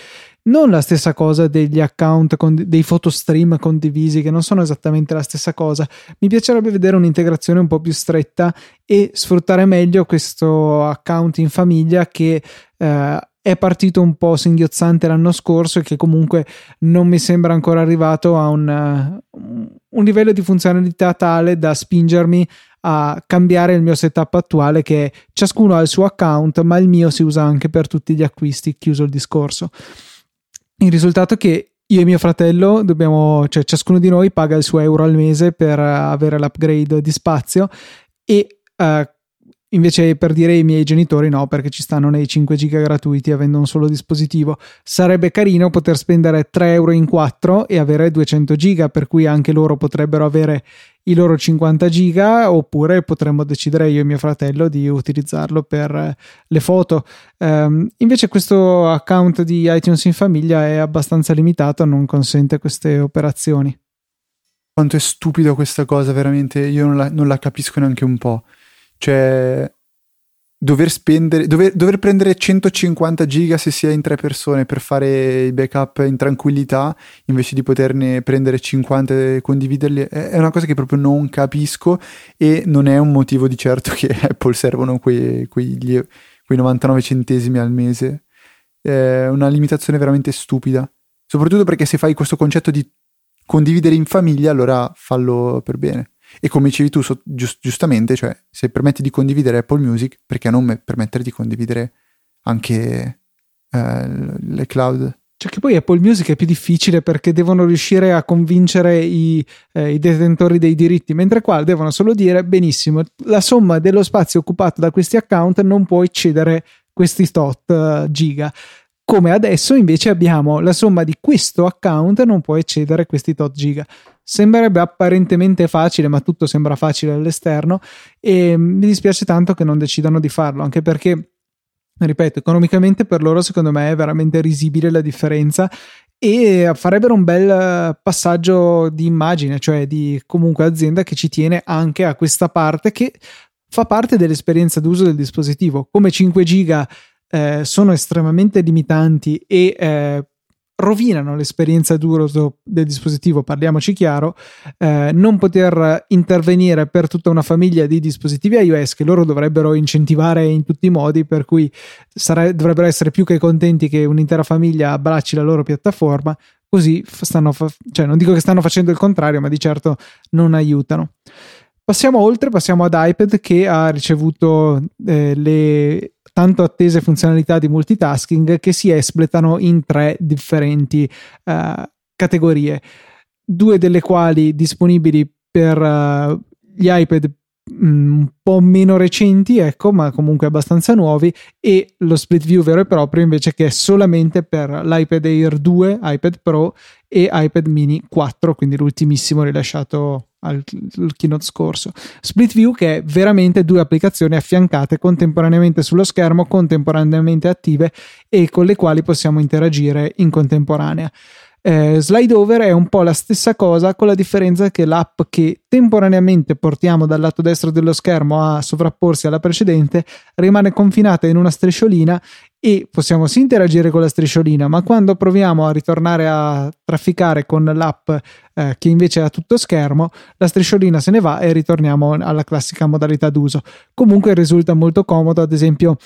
Non la stessa cosa degli account, con, dei photostream condivisi, che non sono esattamente la stessa cosa. Mi piacerebbe vedere un'integrazione un po' più stretta e sfruttare meglio questo account in famiglia che eh, è partito un po' singhiozzante l'anno scorso e che comunque non mi sembra ancora arrivato a un, un livello di funzionalità tale da spingermi a cambiare il mio setup attuale che ciascuno ha il suo account ma il mio si usa anche per tutti gli acquisti chiuso il discorso. Il risultato è che io e mio fratello dobbiamo cioè ciascuno di noi paga il suo euro al mese per avere l'upgrade di spazio e uh, Invece per dire ai miei genitori no, perché ci stanno nei 5 giga gratuiti avendo un solo dispositivo. Sarebbe carino poter spendere 3 euro in 4 e avere 200 giga, per cui anche loro potrebbero avere i loro 50 giga, oppure potremmo decidere io e mio fratello di utilizzarlo per le foto. Um, invece questo account di iTunes in famiglia è abbastanza limitato, non consente queste operazioni. Quanto è stupido questa cosa, veramente, io non la, non la capisco neanche un po'. Cioè, dover spendere, dover, dover, prendere 150 giga se si è in tre persone per fare i backup in tranquillità invece di poterne prendere 50 e condividerli è una cosa che proprio non capisco e non è un motivo di certo che [LAUGHS] Apple servono quei, quei, quei 99 centesimi al mese. È una limitazione veramente stupida. Soprattutto perché se fai questo concetto di condividere in famiglia, allora fallo per bene. E come dicevi tu so, giust- giustamente, cioè se permetti di condividere Apple Music, perché non me- permettere di condividere anche eh, le cloud? Cioè che poi Apple Music è più difficile perché devono riuscire a convincere i, eh, i, detentori dei diritti, mentre qua devono solo dire benissimo, la somma dello spazio occupato da questi account non può eccedere questi tot uh, giga. Come adesso invece abbiamo la somma di questo account non può eccedere questi tot giga. Sembrerebbe apparentemente facile, ma tutto sembra facile all'esterno e mi dispiace tanto che non decidano di farlo, anche perché, ripeto, economicamente per loro secondo me è veramente risibile la differenza e farebbero un bel passaggio di immagine, cioè di comunque azienda che ci tiene anche a questa parte che fa parte dell'esperienza d'uso del dispositivo. Come 5 giga eh, sono estremamente limitanti e eh, rovinano l'esperienza d'uso del dispositivo, parliamoci chiaro, eh, non poter intervenire per tutta una famiglia di dispositivi iOS che loro dovrebbero incentivare in tutti i modi, per cui sare- dovrebbero essere più che contenti che un'intera famiglia abbracci la loro piattaforma, così stanno, fa- cioè non dico che stanno facendo il contrario, ma di certo non aiutano. Passiamo oltre, passiamo ad iPad che ha ricevuto eh, le tanto attese funzionalità di multitasking che si espletano in tre differenti uh, categorie, due delle quali disponibili per uh, gli iPad mm, un po' meno recenti, ecco, ma comunque abbastanza nuovi, e lo split view vero e proprio invece che è solamente per l'iPad Air 2, iPad Pro e iPad mini 4, quindi l'ultimissimo rilasciato al, al keynote scorso. Split View che è veramente due applicazioni affiancate contemporaneamente sullo schermo, contemporaneamente attive e con le quali possiamo interagire in contemporanea. Eh, slide over è un po' la stessa cosa con la differenza che l'app che temporaneamente portiamo dal lato destro dello schermo a sovrapporsi alla precedente rimane confinata in una strisciolina e possiamo sì interagire con la strisciolina, ma quando proviamo a ritornare a trafficare con l'app eh, che invece ha tutto schermo, la strisciolina se ne va e ritorniamo alla classica modalità d'uso. Comunque risulta molto comodo, ad esempio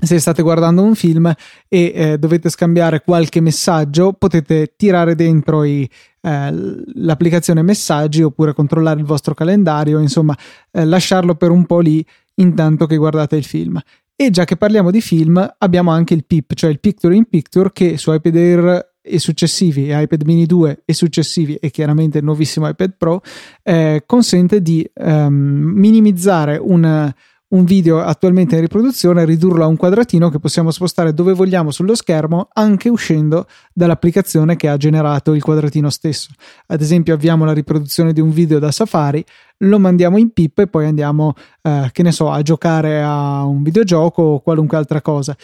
se state guardando un film e eh, dovete scambiare qualche messaggio, potete tirare dentro i, eh, l'applicazione messaggi oppure controllare il vostro calendario, insomma, eh, lasciarlo per un po' lì intanto che guardate il film. E già che parliamo di film, abbiamo anche il PIP, cioè il Picture in Picture, che su iPad Air e successivi, e iPad mini 2 e successivi, e chiaramente il nuovissimo iPad Pro, eh, consente di um, minimizzare un un video attualmente in riproduzione, ridurlo a un quadratino che possiamo spostare dove vogliamo sullo schermo, anche uscendo dall'applicazione che ha generato il quadratino stesso. Ad esempio, avviamo la riproduzione di un video da Safari, lo mandiamo in pip e poi andiamo, eh, che ne so, a giocare a un videogioco o qualunque altra cosa.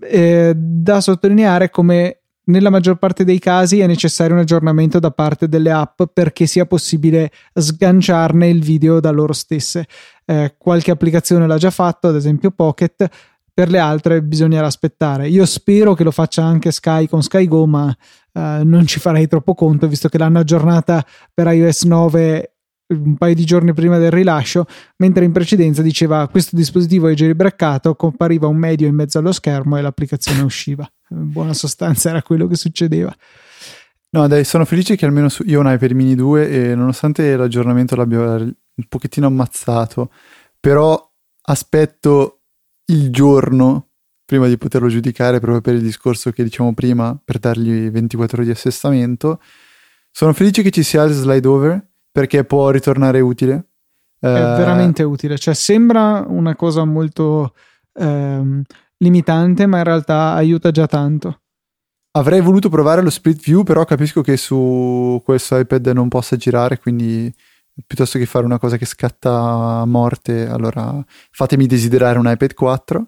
Eh, da sottolineare come nella maggior parte dei casi è necessario un aggiornamento da parte delle app perché sia possibile sganciarne il video da loro stesse eh, qualche applicazione l'ha già fatto, ad esempio Pocket, per le altre bisognerà aspettare. Io spero che lo faccia anche Sky con SkyGo, ma eh, non ci farei troppo conto, visto che l'hanno aggiornata per iOS 9 un paio di giorni prima del rilascio, mentre in precedenza diceva questo dispositivo è jailbreakato, compariva un medio in mezzo allo schermo e l'applicazione usciva. In buona sostanza era quello che succedeva. No, dai, sono felice che almeno su, io ho un iPad mini 2 e nonostante l'aggiornamento l'abbia un pochettino ammazzato, però aspetto il giorno prima di poterlo giudicare proprio per il discorso che diciamo prima, per dargli 24 ore di assestamento. Sono felice che ci sia il slide over perché può ritornare utile. È eh, veramente utile, cioè sembra una cosa molto ehm, limitante, ma in realtà aiuta già tanto. Avrei voluto provare lo split view, però capisco che su questo iPad non possa girare, quindi piuttosto che fare una cosa che scatta a morte, allora fatemi desiderare un iPad 4.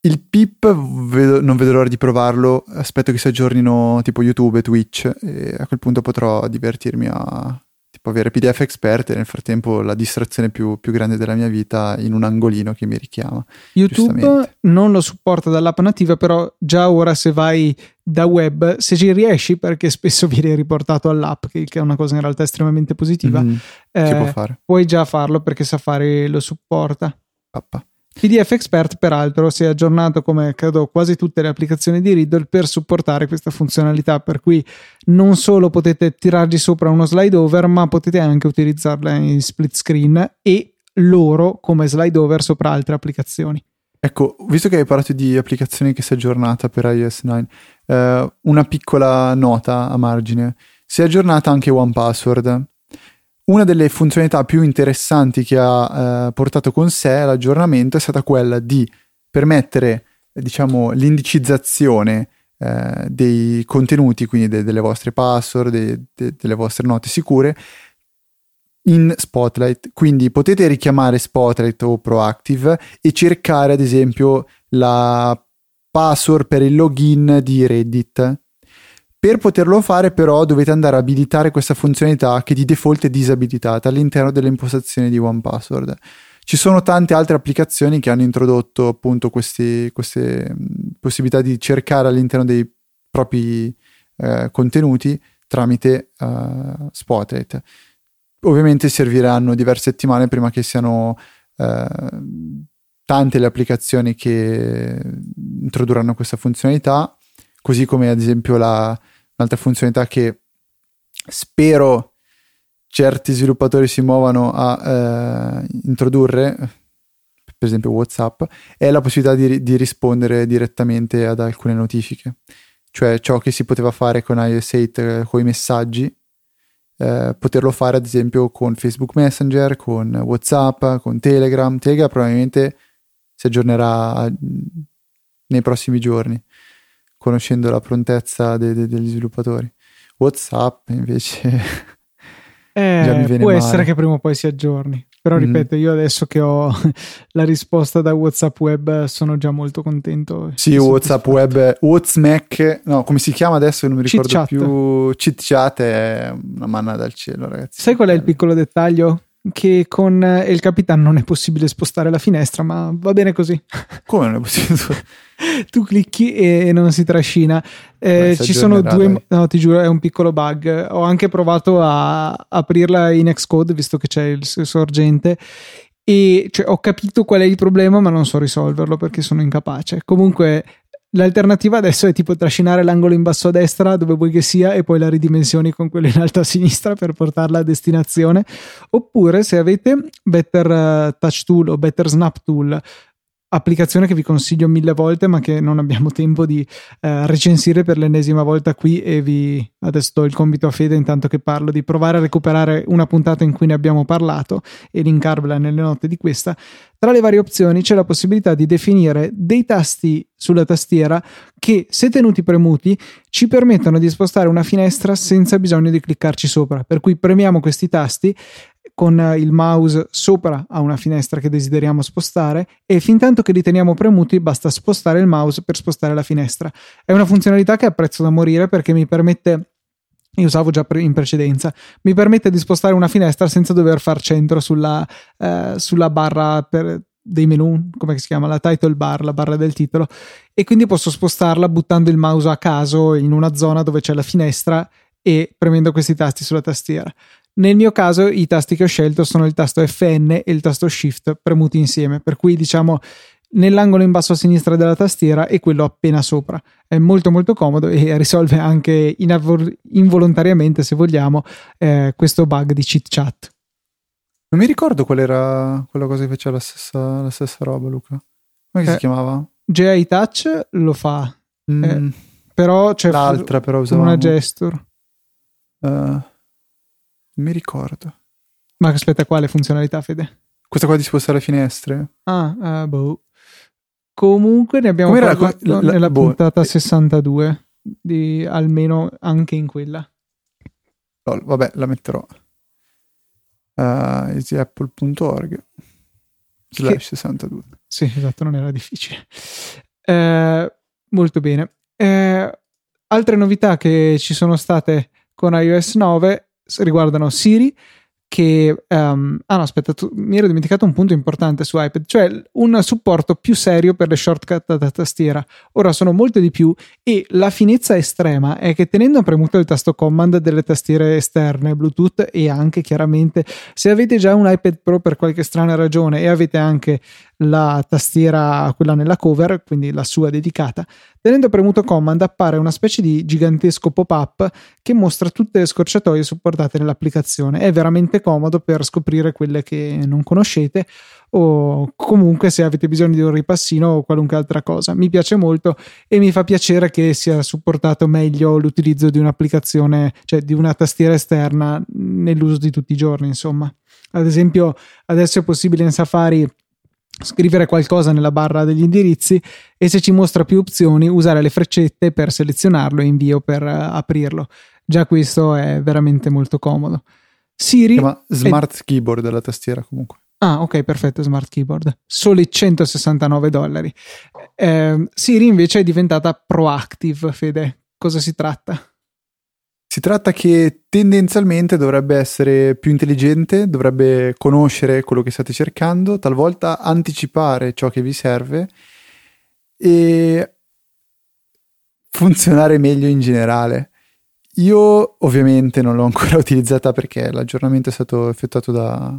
Il PIP vedo, non vedo l'ora di provarlo, aspetto che si aggiornino tipo YouTube e Twitch e a quel punto potrò divertirmi a tipo avere PDF Expert e nel frattempo la distrazione più, più grande della mia vita in un angolino che mi richiama. YouTube non lo supporta dall'app nativa, però già ora se vai da web, se ci riesci, perché spesso [LAUGHS] viene riportato all'app, che, è una cosa in realtà estremamente positiva, mm, eh, puoi già farlo perché Safari lo supporta. Pappa. PDF Expert, peraltro, si è aggiornato come credo quasi tutte le applicazioni di Riddle per supportare questa funzionalità, per cui non solo potete tirargli sopra uno slide over, ma potete anche utilizzarla in split screen e loro come slide over sopra altre applicazioni. Ecco, visto che hai parlato di applicazioni che si è aggiornata per iOS 9, eh, una piccola nota a margine. Si è aggiornata anche OnePassword una delle funzionalità più interessanti che ha eh, portato con sé l'aggiornamento è stata quella di permettere, diciamo, l'indicizzazione eh, dei contenuti, quindi de- delle vostre password, de- de- delle vostre note sicure in Spotlight. Quindi potete richiamare Spotlight o Proactive e cercare, ad esempio, la password per il login di Reddit per poterlo fare però dovete andare a abilitare questa funzionalità che di default è disabilitata all'interno delle impostazioni di OnePassword. Ci sono tante altre applicazioni che hanno introdotto appunto questi, queste possibilità di cercare all'interno dei propri eh, contenuti tramite uh, Spotlight. Ovviamente serviranno diverse settimane prima che siano uh, tante le applicazioni che introdurranno questa funzionalità, così come ad esempio la, un'altra funzionalità che spero certi sviluppatori si muovano a uh, introdurre, per esempio WhatsApp, è la possibilità di, di rispondere direttamente ad alcune notifiche cioè ciò che si poteva fare con iOS 8 eh, con i messaggi, eh, poterlo fare ad esempio con Facebook Messenger, con WhatsApp, con Telegram. Telegram probabilmente si aggiornerà mm, nei prossimi giorni, conoscendo la prontezza de- de- degli sviluppatori. WhatsApp invece [LAUGHS] eh, può male. essere che prima o poi si aggiorni. Però mm-hmm. ripeto, io adesso che ho [LAUGHS] la risposta da WhatsApp web sono già molto contento. Sì, WhatsApp web, WhatsApp, no, come si chiama adesso non mi ricordo Chit più. Chit chat è una manna dal cielo, ragazzi. Sai qual è il piccolo dettaglio? Che con il capitano non è possibile spostare la finestra, ma va bene così. [LAUGHS] Come non è possibile? [LAUGHS] tu clicchi e non si trascina. Eh, ci sono due, no, ti giuro, è un piccolo bug. Ho anche provato a aprirla in Xcode, visto che c'è il sorgente. E cioè, ho capito qual è il problema, ma non so risolverlo perché sono incapace. Comunque, L'alternativa adesso è tipo trascinare l'angolo in basso a destra dove vuoi che sia e poi la ridimensioni con quello in alto a sinistra per portarla a destinazione. Oppure se avete Better eh, Touch Tool o Better Snap Tool applicazione che vi consiglio mille volte ma che non abbiamo [LAUGHS] tempo di eh, recensire per l'ennesima volta qui e vi adesso do il compito a Fede intanto che parlo di provare a recuperare una puntata in cui ne abbiamo parlato e linkarvela nelle note di questa. Tra le varie opzioni c'è la possibilità di definire dei tasti sulla tastiera che se tenuti premuti ci permettono di spostare una finestra senza bisogno di cliccarci sopra. Per cui premiamo questi tasti con il mouse sopra a una finestra che desideriamo spostare e fin tanto che li teniamo premuti basta spostare il mouse per spostare la finestra. È una funzionalità che apprezzo da morire perché mi permette io usavo già in precedenza, mi permette di spostare una finestra senza dover far centro sulla, eh, sulla barra per, dei menu, come si chiama? La title bar, la barra del titolo, e quindi posso spostarla buttando il mouse a caso in una zona dove c'è la finestra e premendo questi tasti sulla tastiera. Nel mio caso i tasti che ho scelto sono il tasto Fn e il tasto Shift premuti insieme, per cui diciamo nell'angolo in basso a sinistra della tastiera e quello appena sopra. È molto molto comodo e [LAUGHS] risolve anche inavor- involontariamente, se vogliamo, eh, questo bug di cheat chat. Non mi ricordo qual era quella cosa che faceva la stessa, la stessa roba, Luca. Come eh, si chiamava? GI Touch lo fa, mm. eh, però c'è l'altra però usavamo. una gesture. Uh, mi ricordo. Ma aspetta, quale funzionalità, Fede? Questa qua di spostare le finestre? Ah, uh, boh. Comunque ne abbiamo Com'era parlato la, la, nella boh. puntata 62, di, almeno anche in quella. Oh, vabbè, la metterò. Uh, easyapple.org slash 62. Sì, esatto, non era difficile. Eh, molto bene. Eh, altre novità che ci sono state con iOS 9 riguardano Siri che um, ah no aspetta tu, mi ero dimenticato un punto importante su iPad cioè un supporto più serio per le shortcut da tastiera. Ora sono molte di più e la finezza estrema è che tenendo premuto il tasto command delle tastiere esterne Bluetooth e anche chiaramente se avete già un iPad Pro per qualche strana ragione e avete anche la tastiera, quella nella cover, quindi la sua dedicata. Tenendo premuto Command appare una specie di gigantesco pop-up che mostra tutte le scorciatoie supportate nell'applicazione. È veramente comodo per scoprire quelle che non conoscete o comunque se avete bisogno di un ripassino o qualunque altra cosa. Mi piace molto e mi fa piacere che sia supportato meglio l'utilizzo di un'applicazione, cioè di una tastiera esterna nell'uso di tutti i giorni, insomma. Ad esempio, adesso è possibile in Safari scrivere qualcosa nella barra degli indirizzi e se ci mostra più opzioni usare le freccette per selezionarlo e invio per uh, aprirlo. Già questo è veramente molto comodo. Siri si chiama Smart è... Keyboard la tastiera comunque. Ah, ok, perfetto, Smart Keyboard. Soli 169 dollari. Eh, Siri invece è diventata proactive, Fede. Cosa si tratta? Si tratta che tendenzialmente dovrebbe essere più intelligente, dovrebbe conoscere quello che state cercando, talvolta anticipare ciò che vi serve e funzionare meglio in generale. Io ovviamente non l'ho ancora [LAUGHS] utilizzata perché l'aggiornamento è stato effettuato da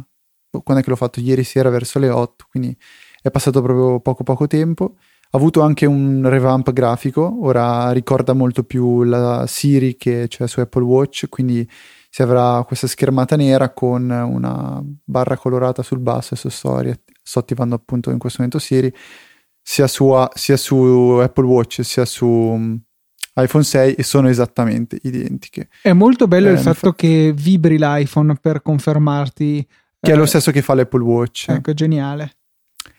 quando è che l'ho fatto ieri sera verso le 8, quindi è passato proprio poco poco tempo. Ha avuto anche un revamp grafico, ora ricorda molto più la Siri che c'è su Apple Watch, quindi si avrà questa schermata nera con una barra colorata sul basso, adesso sto, sto attivando appunto in questo momento Siri, sia su, sia su Apple Watch sia su mm, iPhone 6 e sono esattamente identiche. È molto bello eh, il fatto fa... che vibri l'iPhone per confermarti. Che eh, è lo eh, stesso che fa l'Apple Watch. Ecco, geniale.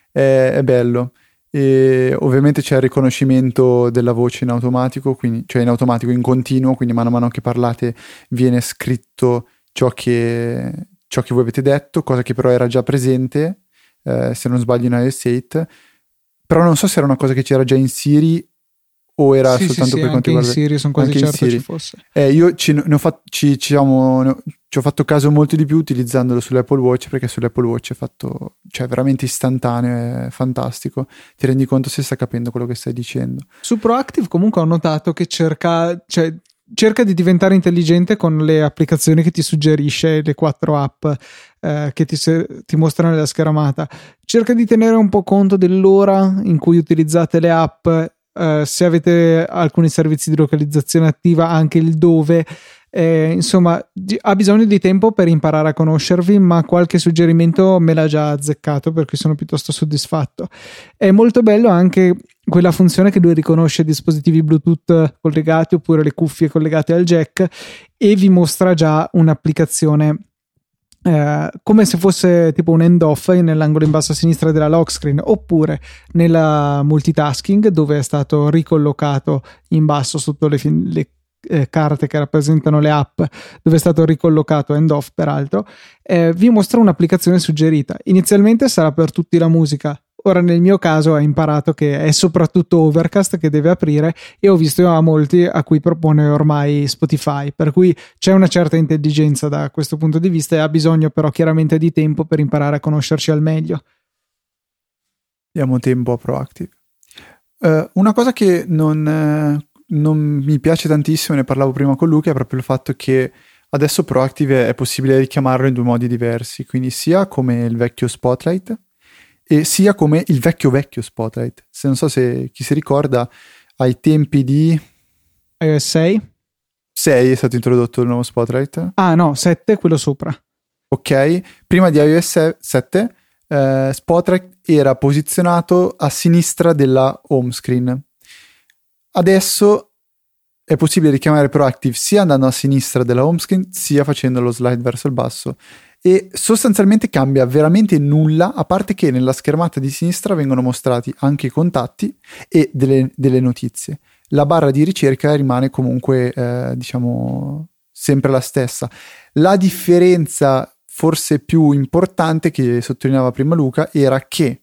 È, è bello. E ovviamente c'è il riconoscimento della voce in automatico, quindi, cioè in automatico, in continuo, quindi mano a mano che parlate viene scritto ciò che, ciò che voi avete detto, cosa che però era già presente, eh, se non sbaglio in iOS 8. Però non so se era una cosa che c'era già in Siri o era sì, soltanto sì, per quanto riguarda in Siri, sono quasi certo ci fosse. Eh, io ci, ne ho fatto, ci, ci, diciamo, ne ci, ho fatto caso molto di più utilizzandolo sull'Apple Watch perché sull'Apple Watch è fatto, cioè veramente istantaneo, è fantastico. Ti rendi conto se sta capendo quello che stai dicendo. Su Proactive comunque ho notato che cerca, cioè, cerca di diventare intelligente con le applicazioni che ti suggerisce, le quattro app eh, che ti, ti, mostrano nella schermata. Cerca di tenere un po' conto dell'ora in cui utilizzate le app Uh, se avete alcuni servizi di localizzazione attiva, anche il dove. Eh, insomma, ha bisogno di tempo per imparare a conoscervi, ma qualche suggerimento me l'ha già azzeccato, per cui sono piuttosto soddisfatto. È molto bello anche quella funzione che lui riconosce dispositivi Bluetooth collegati oppure le cuffie collegate al jack e vi mostra già un'applicazione eh, come se fosse tipo un end off nell'angolo in basso a sinistra della lock screen oppure nella multitasking dove è stato ricollocato in basso sotto le, le eh, carte che rappresentano le app dove è stato ricollocato end off peraltro. Eh, vi mostra un'applicazione suggerita. Inizialmente sarà per tutti la musica Ora nel mio caso ha imparato che è soprattutto Overcast che deve aprire e ho visto a molti a cui propone ormai Spotify, per cui c'è una certa intelligenza da questo punto di vista e ha bisogno però chiaramente di tempo per imparare a conoscerci al meglio. Diamo tempo a Proactive. Uh, una cosa che non, uh, non mi piace tantissimo, ne parlavo prima con Luca, è proprio il fatto che adesso Proactive è possibile richiamarlo in due modi diversi, quindi sia come il vecchio Spotlight, e sia come il vecchio vecchio Spotlight. Se non so se chi si ricorda, ai tempi di iOS 6? 6 è stato introdotto il nuovo Spotlight. Ah no, 7 quello sopra. Ok, prima di iOS 7 eh, Spotlight era posizionato a sinistra della home screen. Adesso è possibile richiamare Proactive sia andando a sinistra della home screen sia facendo lo slide verso il basso e sostanzialmente cambia veramente nulla, a parte che nella schermata di sinistra vengono mostrati anche i contatti e delle, delle notizie. La barra di ricerca rimane comunque, eh, diciamo, sempre la stessa. La differenza forse più importante che sottolineava prima Luca era che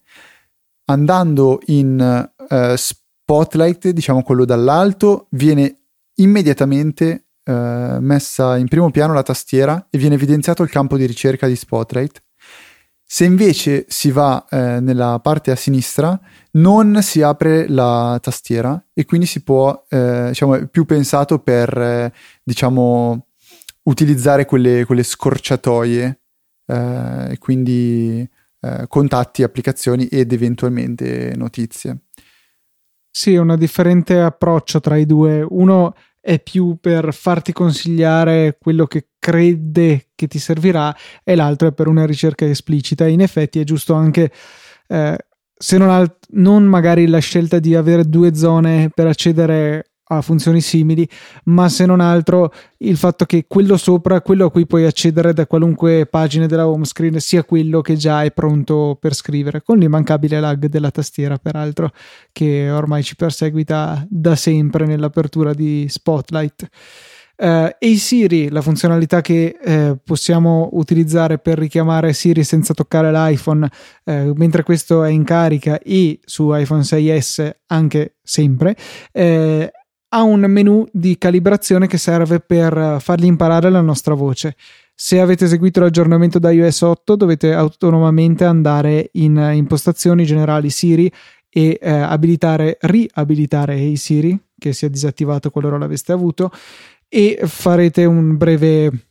andando in uh, spotlight, diciamo quello dall'alto, viene immediatamente eh, messa in primo piano la tastiera e viene evidenziato il campo di ricerca di Spotlight. Se invece si va eh, nella parte a sinistra, non si apre la tastiera e quindi si può, eh, diciamo, è più pensato per, eh, diciamo, utilizzare quelle, quelle scorciatoie eh, e quindi contatti, applicazioni ed eventualmente notizie. Sì, è un differente approccio tra i due. Uno è più per farti consigliare quello che crede che ti servirà e l'altro è per una ricerca esplicita. In effetti è giusto anche, eh, se non, alt- non magari la scelta di avere due zone per accedere a funzioni simili, ma se non altro il fatto che quello sopra, quello a cui puoi accedere da qualunque pagina della home screen, sia quello che già è pronto per scrivere, con l'immancabile lag della tastiera, peraltro, che ormai ci perseguita da sempre nell'apertura di Spotlight. Uh, e Siri, la funzionalità che uh, possiamo utilizzare per richiamare Siri senza toccare l'iPhone uh, mentre questo è in carica e su iPhone 6S anche sempre, ha un menu di calibrazione che serve per fargli imparare la nostra voce. Se avete eseguito l'aggiornamento da iOS 8 dovete autonomamente andare in impostazioni generali Siri e eh, abilitare, riabilitare Hey Siri, che sia disattivato qualora l'aveste avuto, e farete un breve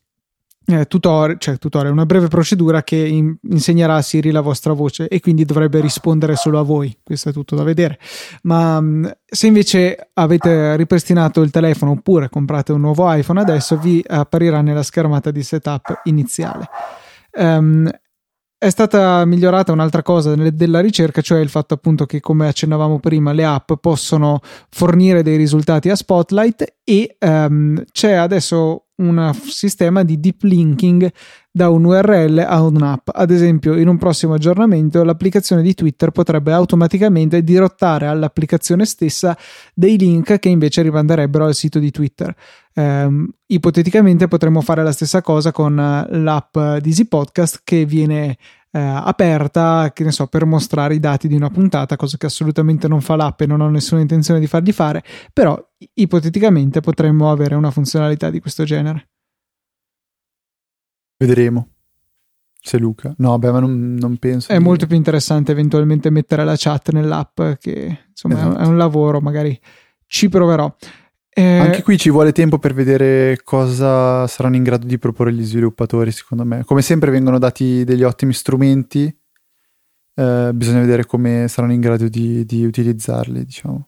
eh, tutorial, cioè tutorial, una breve procedura che in, insegnerà a Siri la vostra voce e quindi dovrebbe rispondere solo a voi. Questo è tutto da vedere. Ma mm, se invece avete ripristinato il telefono oppure comprate un nuovo iPhone adesso, vi apparirà nella schermata di setup iniziale. Um, è stata migliorata un'altra cosa della ricerca, cioè il fatto appunto che come accennavamo prima le app possono fornire dei risultati a Spotlight e um, c'è adesso un sistema di deep linking da un URL a un'app. Ad esempio, in un prossimo aggiornamento l'applicazione di Twitter potrebbe automaticamente dirottare all'applicazione stessa dei link che invece rimanderebbero al sito di Twitter. Um, ipoteticamente potremmo fare la stessa cosa con l'app di Easy Podcast che viene eh, aperta, che ne so, per mostrare i dati di una puntata, cosa che assolutamente non fa l'app e non ho nessuna intenzione di fargli fare, però ipoteticamente potremmo avere una funzionalità di questo genere. Vedremo. Se Luca. No, beh, ma non, non penso. È di... molto più interessante eventualmente mettere la chat nell'app, che insomma esatto. è un lavoro, magari ci proverò. Eh, Anche qui ci vuole tempo per vedere cosa saranno in grado di proporre gli sviluppatori, secondo me. Come sempre vengono dati degli ottimi strumenti, eh, bisogna vedere come saranno in grado di, di utilizzarli, diciamo.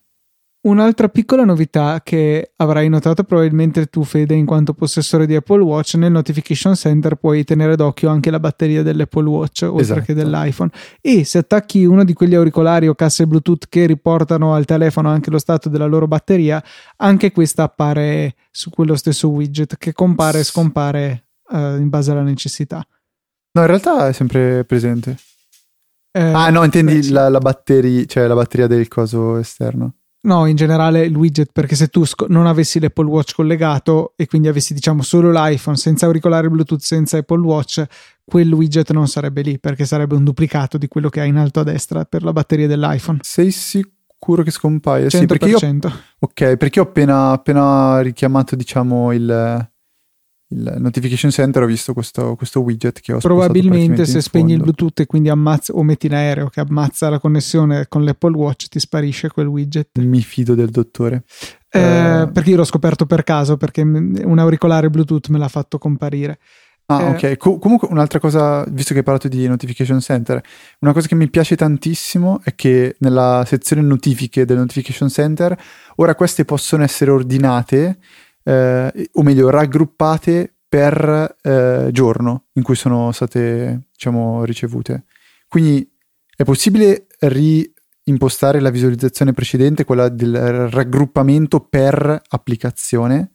Un'altra piccola novità che avrai notato probabilmente tu, Fede, in quanto possessore di Apple Watch, nel Notification Center puoi tenere d'occhio anche la batteria dell'Apple Watch oltre esatto. che dell'iPhone. E se attacchi uno di quegli auricolari o casse Bluetooth che riportano al telefono anche lo stato della loro batteria, anche questa appare su quello stesso widget che compare e scompare uh, in base alla necessità. No, in realtà è sempre presente. Eh, ah, no, intendi la, la batteria, cioè la batteria del coso esterno. No, in generale il widget, perché se tu sc- non avessi l'Apple Watch collegato e quindi avessi, diciamo, solo l'iPhone senza auricolare Bluetooth, senza Apple Watch, quel widget non sarebbe lì perché sarebbe un duplicato di quello che hai in alto a destra per la batteria dell'iPhone. Sei sicuro che scompaia? 100%. Sì, perché io, ok, perché ho appena, appena richiamato, diciamo, il, il notification center ho visto questo, questo widget che ho probabilmente se spegni il bluetooth e quindi ammazza o metti in aereo che ammazza la connessione con l'apple watch ti sparisce quel widget mi fido del dottore eh, eh. perché io l'ho scoperto per caso perché un auricolare bluetooth me l'ha fatto comparire Ah, eh. ok. Co- comunque, un'altra cosa, visto che hai parlato di Notification Center, una cosa che mi piace tantissimo è che nella sezione notifiche del Notification Center, ora queste possono essere ordinate eh, o meglio raggruppate per eh, giorno in cui sono state diciamo ricevute. Quindi è possibile reimpostare la visualizzazione precedente, quella del raggruppamento per applicazione,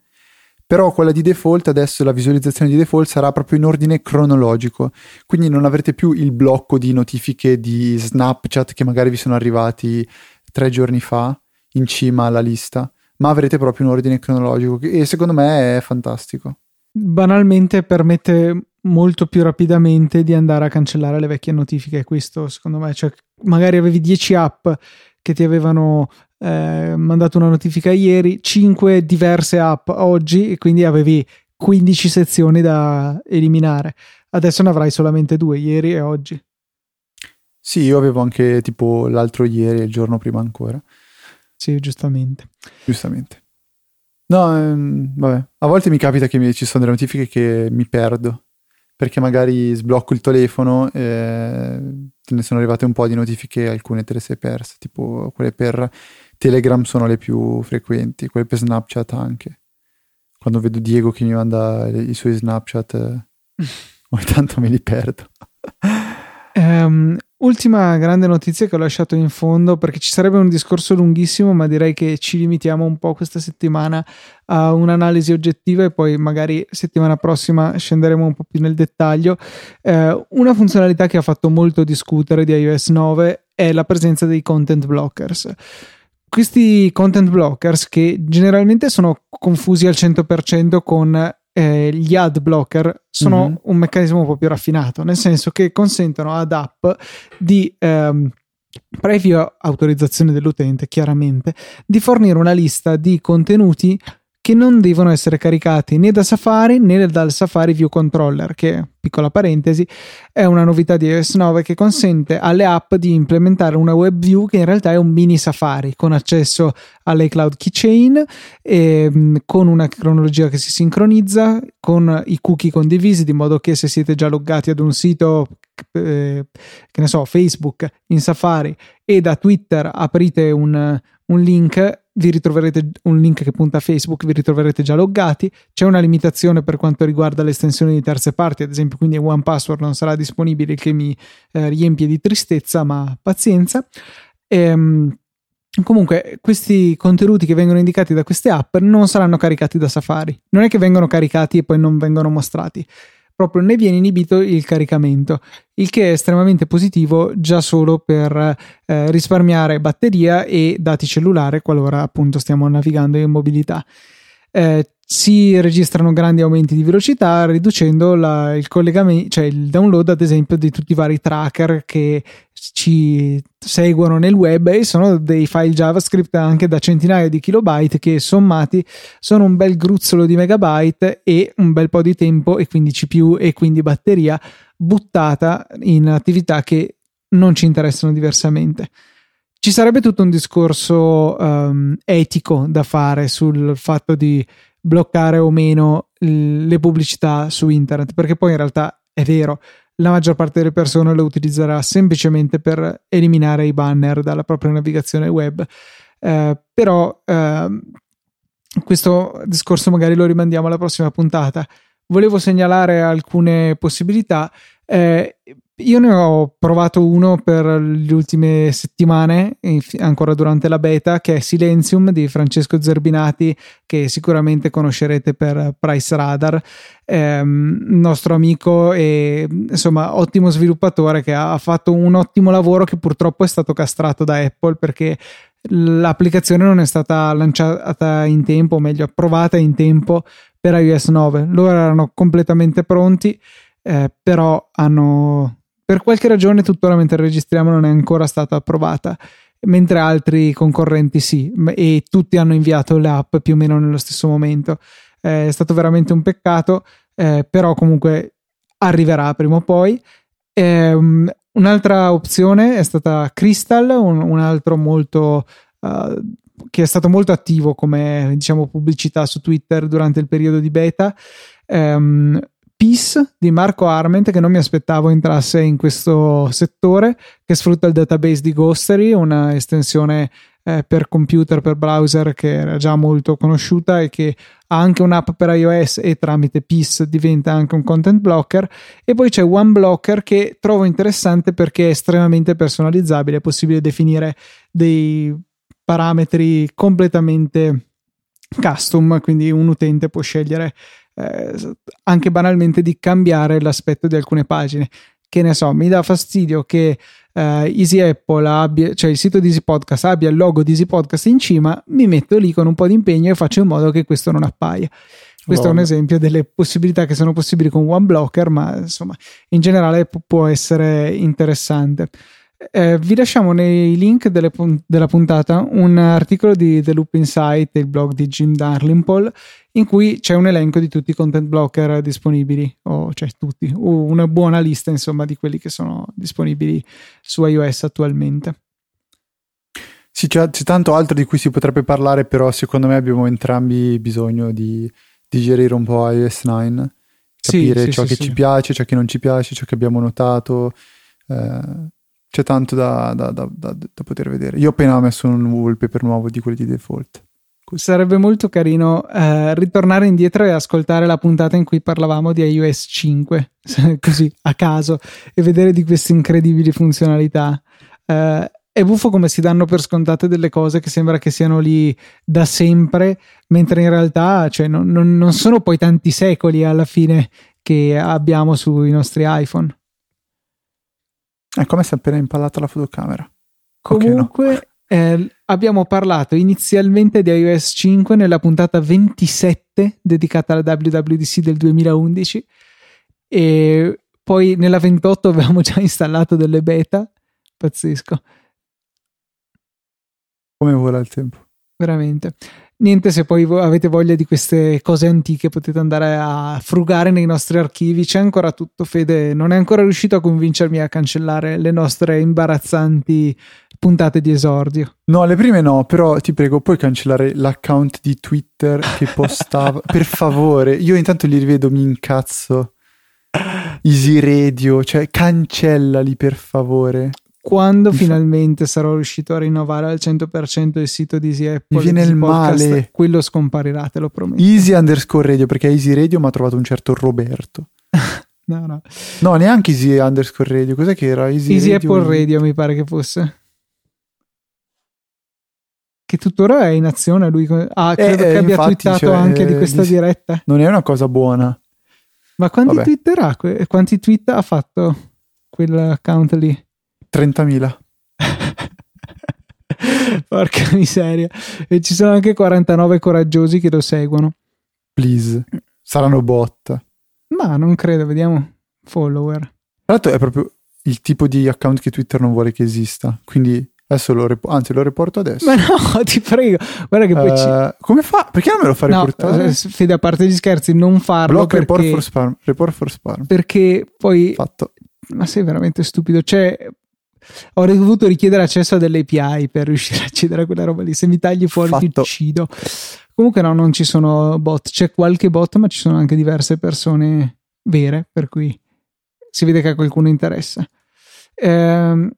però quella di default adesso la visualizzazione di default sarà proprio in ordine cronologico, quindi non avrete più il blocco di notifiche di Snapchat che magari vi sono arrivati tre giorni fa in cima alla lista, ma avrete proprio un ordine cronologico e secondo me è fantastico. Banalmente permette molto più rapidamente di andare a cancellare le vecchie notifiche. Questo secondo me, cioè magari avevi 10 app che ti avevano eh, mandato una notifica ieri, 5 diverse app oggi e quindi avevi 15 sezioni da eliminare. Adesso ne avrai solamente due, ieri e oggi. Sì, io avevo anche tipo l'altro ieri e il giorno prima ancora. Sì, giustamente. Giustamente. No, ehm, vabbè, a volte mi capita che mi, ci sono delle notifiche che mi perdo, perché magari sblocco il telefono e te ne sono arrivate un po' di notifiche, alcune te le sei perse, tipo quelle per Telegram sono le più frequenti, quelle per Snapchat anche. Quando vedo Diego che mi manda i suoi Snapchat, [LAUGHS] ogni tanto me li perdo. Um, ultima grande notizia che ho lasciato in fondo perché ci sarebbe un discorso lunghissimo, ma direi che ci limitiamo un po' questa settimana a un'analisi oggettiva e poi magari settimana prossima scenderemo un po' più nel dettaglio. Uh, una funzionalità che ha fatto molto discutere di iOS 9 è la presenza dei content blockers questi content blockers che generalmente sono confusi al 100% con eh, gli ad blocker sono mm-hmm. un meccanismo un po' più raffinato, nel senso che consentono ad app di ehm, previa autorizzazione dell'utente, chiaramente, di fornire una lista di contenuti che non devono essere caricati né da Safari né dal Safari View Controller, che, piccola parentesi, è una novità di iOS 9 che consente alle app di implementare una web view che in realtà è un mini Safari con accesso all'iCloud Keychain, e, mm, con una cronologia che si sincronizza, con i cookie condivisi, di modo che se siete già loggati ad un sito eh, che ne so, Facebook in Safari e da Twitter aprite un, un link vi ritroverete un link che punta a Facebook, vi ritroverete già loggati. C'è una limitazione per quanto riguarda le estensioni di terze parti, ad esempio, quindi One Password non sarà disponibile, che mi eh, riempie di tristezza, ma pazienza. Ehm, comunque, questi contenuti che vengono indicati da queste app non saranno caricati da Safari. Non è che vengono caricati e poi non vengono mostrati proprio ne viene inibito il caricamento, il che è estremamente positivo già solo per eh, risparmiare batteria e dati cellulare qualora appunto stiamo navigando in mobilità. Eh, si registrano grandi aumenti di velocità riducendo la, il collegamento, cioè il download ad esempio di tutti i vari tracker che ci seguono nel web e sono dei file JavaScript anche da centinaia di kilobyte che sommati sono un bel gruzzolo di megabyte e un bel po' di tempo e quindi CPU e quindi batteria buttata in attività che non ci interessano diversamente. Ci sarebbe tutto un discorso um, etico da fare sul fatto di bloccare o meno le pubblicità su internet, perché poi in realtà è vero, la maggior parte delle persone lo utilizzerà semplicemente per eliminare i banner dalla propria navigazione web. Eh, però eh, questo discorso magari lo rimandiamo alla prossima puntata. Volevo segnalare alcune possibilità. Eh, io ne ho provato uno per le ultime settimane, ancora durante la beta, che è Silenzium di Francesco Zerbinati, che sicuramente conoscerete per Price Radar, ehm, nostro amico e insomma ottimo sviluppatore che ha fatto un ottimo lavoro che purtroppo è stato castrato da Apple perché l'applicazione non è stata lanciata in tempo, o meglio approvata in tempo per iOS 9. Loro erano completamente pronti. Eh, però hanno per qualche ragione tuttora mentre registriamo non è ancora stata approvata, mentre altri concorrenti sì, e tutti hanno inviato le app più o meno nello stesso momento. è stato veramente un peccato, eh, però comunque arriverà prima o poi. Um, un'altra opzione è stata Crystal, un, un altro molto uh, che è stato molto attivo come diciamo pubblicità su Twitter durante il periodo di beta. Um, Peace di Marco Arment che non mi aspettavo entrasse in questo settore che sfrutta il database di Ghostery, una estensione eh, per computer, per browser che era già molto conosciuta e che ha anche un'app per iOS e tramite Peace diventa anche un content blocker. E poi c'è OneBlocker che trovo interessante perché è estremamente personalizzabile, è possibile definire dei parametri completamente custom, quindi un utente può scegliere eh, anche banalmente di cambiare l'aspetto di alcune pagine. Che ne so, mi dà fastidio che eh, Easy Apple abbia, cioè il sito di Easy Podcast abbia il logo di Easy Podcast in cima, mi metto lì con un po' di impegno e faccio in modo che questo non appaia. Questo Buono. è un esempio delle possibilità che sono possibili con OneBlocker, ma insomma, in generale può essere interessante. Eh, vi lasciamo nei link delle, della puntata un articolo di The Loop Insight, il blog di Jim Darlingpole, in cui c'è un elenco di tutti i content blocker disponibili, o cioè tutti, una buona lista insomma di quelli che sono disponibili su iOS attualmente. Sì, c'è, c'è tanto altro di cui si potrebbe parlare, però secondo me abbiamo entrambi bisogno di digerire un po' iOS 9, capire sì, sì, ciò sì, che ci piace, ciò che non ci piace, ciò che abbiamo notato. Eh, c'è tanto da, da, da, da, poter vedere. Io ho appena messo un wallpaper nuovo di quelli di default. Sarebbe molto carino eh, ritornare indietro e ascoltare la puntata in cui parlavamo di iOS 5, [LAUGHS] così a caso, e vedere di queste incredibili funzionalità. Eh, è buffo come si danno per scontate delle cose che sembra che siano lì da sempre, mentre in realtà cioè, non, non, non sono poi tanti secoli alla fine che abbiamo sui nostri iPhone. È come se appena impallata la fotocamera. Comunque, okay, no. eh, abbiamo parlato inizialmente di iOS 5 nella puntata 27 dedicata alla WWDC del 2011 e poi nella 28 avevamo già installato delle beta. Pazzesco. Come vola il tempo. Veramente. Niente, se poi avete voglia di queste cose antiche potete andare a frugare nei nostri archivi. C'è ancora tutto. Fede non è ancora riuscito a convincermi a cancellare le nostre imbarazzanti puntate di esordio. No, le prime no, però ti prego, puoi cancellare l'account di Twitter che [LAUGHS] postava. per favore, io intanto li rivedo, mi incazzo. Easy Radio, cioè cancellali per favore quando finalmente sarò riuscito a rinnovare al 100% il sito di Easy Apple, mi viene il podcast, male. Quello scomparirà, te lo prometto. Easy underscore radio, perché Easy Radio mi ha trovato un certo Roberto. [LAUGHS] no, no. No, neanche Easy underscore radio. Cos'è che era? Easy, Easy radio Apple Radio mi pare che fosse. Che tuttora è in azione lui. Ah, eh, credo eh, che abbia infatti, twittato cioè, anche di questa diretta. Non è una cosa buona. Ma quanti Vabbè. ha? Quanti tweet ha fatto quell'account lì? 30.000. [LAUGHS] Porca miseria. E ci sono anche 49 coraggiosi che lo seguono. Please. Saranno bot. Ma non credo, vediamo. Follower. Tra l'altro è proprio il tipo di account che Twitter non vuole che esista. Quindi adesso lo, rep- anzi, lo riporto adesso. Ma no, [LAUGHS] ti prego. Guarda che poi uh, ci... Eh, come fa? Perché non me lo fa no, riportare? Eh, Fede, a parte gli scherzi, non farlo Block perché... report for spam. Report for spam. Perché poi... Fatto. Ma sei veramente stupido. Cioè, ho dovuto richiedere accesso a delle API per riuscire a accedere a quella roba lì. Se mi tagli fuori Fatto. ti uccido. Comunque no, non ci sono bot. C'è qualche bot, ma ci sono anche diverse persone vere, per cui si vede che a qualcuno interessa. Ehm,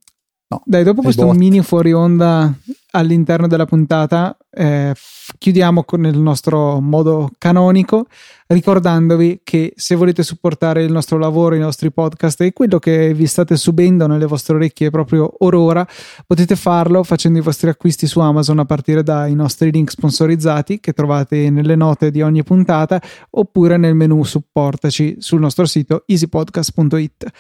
no, Dai, dopo questo bot. mini fuori onda all'interno della puntata, eh, chiudiamo con il nostro modo canonico, ricordandovi che se volete supportare il nostro lavoro, i nostri podcast e quello che vi state subendo nelle vostre orecchie proprio or ora, potete farlo facendo i vostri acquisti su Amazon a partire dai nostri link sponsorizzati che trovate nelle note di ogni puntata oppure nel menu supportaci sul nostro sito easypodcast.it.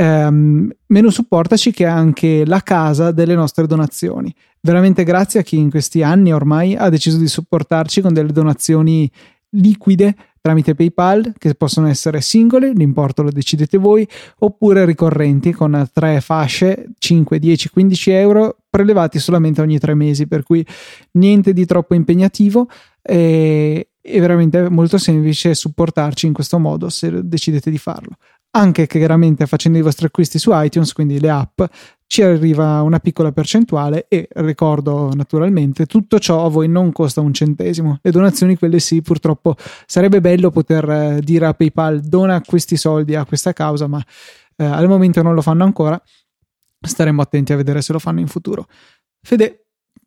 Um, menu supportaci che è anche la casa delle nostre donazioni. Veramente grazie a chi in questi anni ormai ha deciso di supportarci con delle donazioni liquide tramite PayPal che possono essere singole, l'importo lo decidete voi, oppure ricorrenti con tre fasce 5, 10, 15 euro prelevati solamente ogni tre mesi, per cui niente di troppo impegnativo e è veramente molto semplice supportarci in questo modo se decidete di farlo anche chiaramente facendo i vostri acquisti su iTunes, quindi le app, ci arriva una piccola percentuale e ricordo naturalmente tutto ciò a voi non costa un centesimo. Le donazioni quelle sì, purtroppo sarebbe bello poter eh, dire a PayPal dona questi soldi a questa causa, ma eh, al momento non lo fanno ancora. Staremo attenti a vedere se lo fanno in futuro. Fede,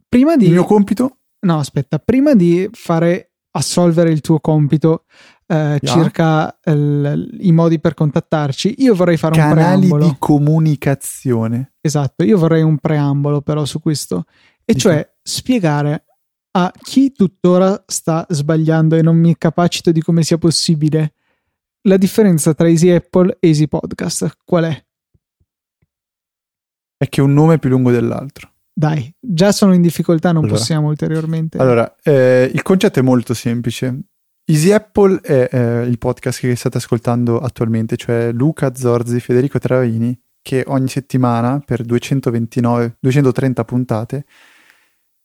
prima di Il mio compito? No, aspetta, prima di fare assolvere il tuo compito eh, circa il, i modi per contattarci, io vorrei fare Canali un preambolo. Canali di comunicazione. Esatto, io vorrei un preambolo però su questo, e Dico. cioè spiegare a chi tuttora sta sbagliando e non mi capacito di come sia possibile la differenza tra Easy Apple e Easy Podcast. Qual è? È che un nome è più lungo dell'altro. Dai, già sono in difficoltà, non allora, possiamo ulteriormente. Allora, eh, il concetto è molto semplice. Easy Apple è eh, il podcast che state ascoltando attualmente, cioè Luca Zorzi, Federico Travaini, che ogni settimana per 229, 230 puntate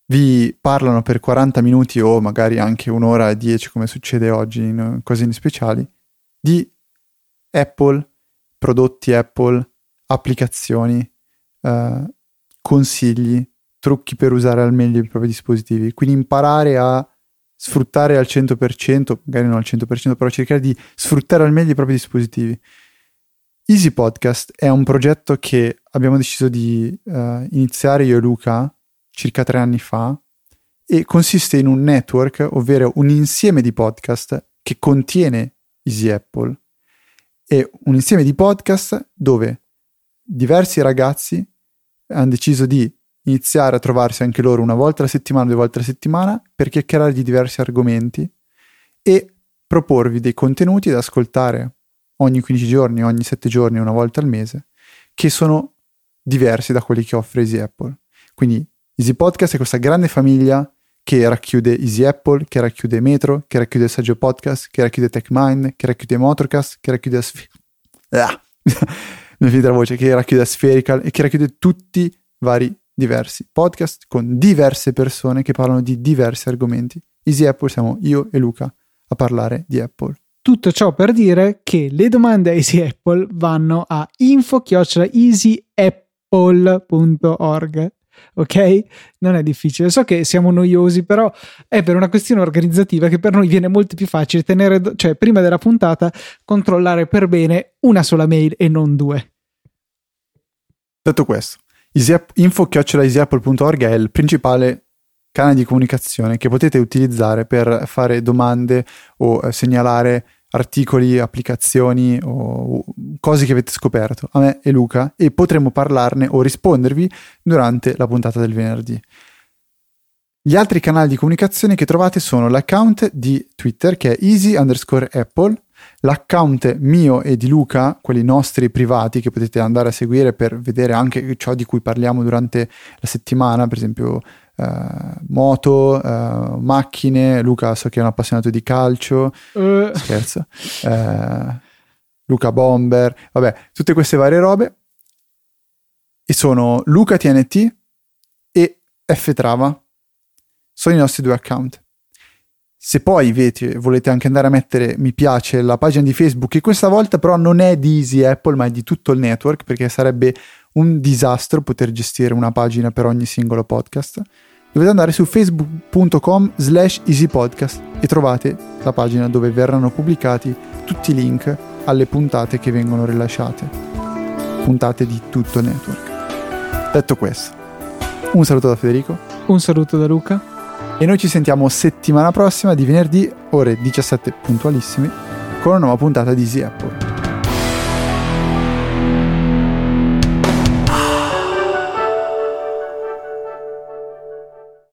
vi parlano per 40 minuti o magari anche un'ora e 10 come succede oggi in occasioni speciali di Apple, prodotti Apple, applicazioni, eh, consigli, trucchi per usare al meglio i propri dispositivi. Quindi imparare a sfruttare al 100%, magari non al 100%, però cercare di sfruttare al meglio i propri dispositivi. Easy Podcast è un progetto che abbiamo deciso di uh, iniziare io e Luca circa tre anni fa e consiste in un network, ovvero un insieme di podcast che contiene Easy Apple. È un insieme di podcast dove diversi ragazzi hanno deciso di iniziare a trovarsi anche loro una volta alla settimana, due volte alla settimana per chiacchierare di diversi argomenti e proporvi dei contenuti da ascoltare ogni 15 giorni, ogni 7 giorni, una volta al mese, che sono diversi da quelli che offre Easy Apple. Quindi Easy Podcast è questa grande famiglia che racchiude Easy Apple, che racchiude Metro, che racchiude Saggio Podcast, che racchiude TechMind, che racchiude Motorcast, che racchiude Sf- ah. [LAUGHS] mi finita la voce, che racchiude Spherical e che racchiude tutti i vari diversi podcast con diverse persone che parlano di diversi argomenti Easy Apple siamo io e Luca a parlare di Apple. Tutto ciò per dire che le domande a Easy Apple vanno a info-easyapple.org ok? Non è difficile. So che siamo noiosi, però è per una questione organizzativa che per noi viene molto più facile tenere, cioè prima della puntata, controllare per bene una sola mail e non due. Detto questo, info-easyapple.org è il principale canale di comunicazione che potete utilizzare per fare domande o eh, segnalare articoli, applicazioni o cose che avete scoperto a me e Luca e potremo parlarne o rispondervi durante la puntata del venerdì. Gli altri canali di comunicazione che trovate sono l'account di Twitter che è easy underscore apple, l'account mio e di Luca, quelli nostri privati che potete andare a seguire per vedere anche ciò di cui parliamo durante la settimana, per esempio Uh, moto, uh, macchine. Luca so che è un appassionato di calcio. Uh. Scherzo. Luca Bomber. Vabbè, tutte queste varie robe. E sono Luca TNT e F Trava. Sono i nostri due account. Se poi vete, volete anche andare a mettere mi piace alla pagina di Facebook, che questa volta però non è di Easy Apple, ma è di tutto il network, perché sarebbe un disastro poter gestire una pagina per ogni singolo podcast dovete andare su facebook.com slash easypodcast e trovate la pagina dove verranno pubblicati tutti i link alle puntate che vengono rilasciate. Puntate di tutto il network. Detto questo, un saluto da Federico. Un saluto da Luca. E noi ci sentiamo settimana prossima di venerdì, ore 17 puntualissimi, con una nuova puntata di Easy Apple.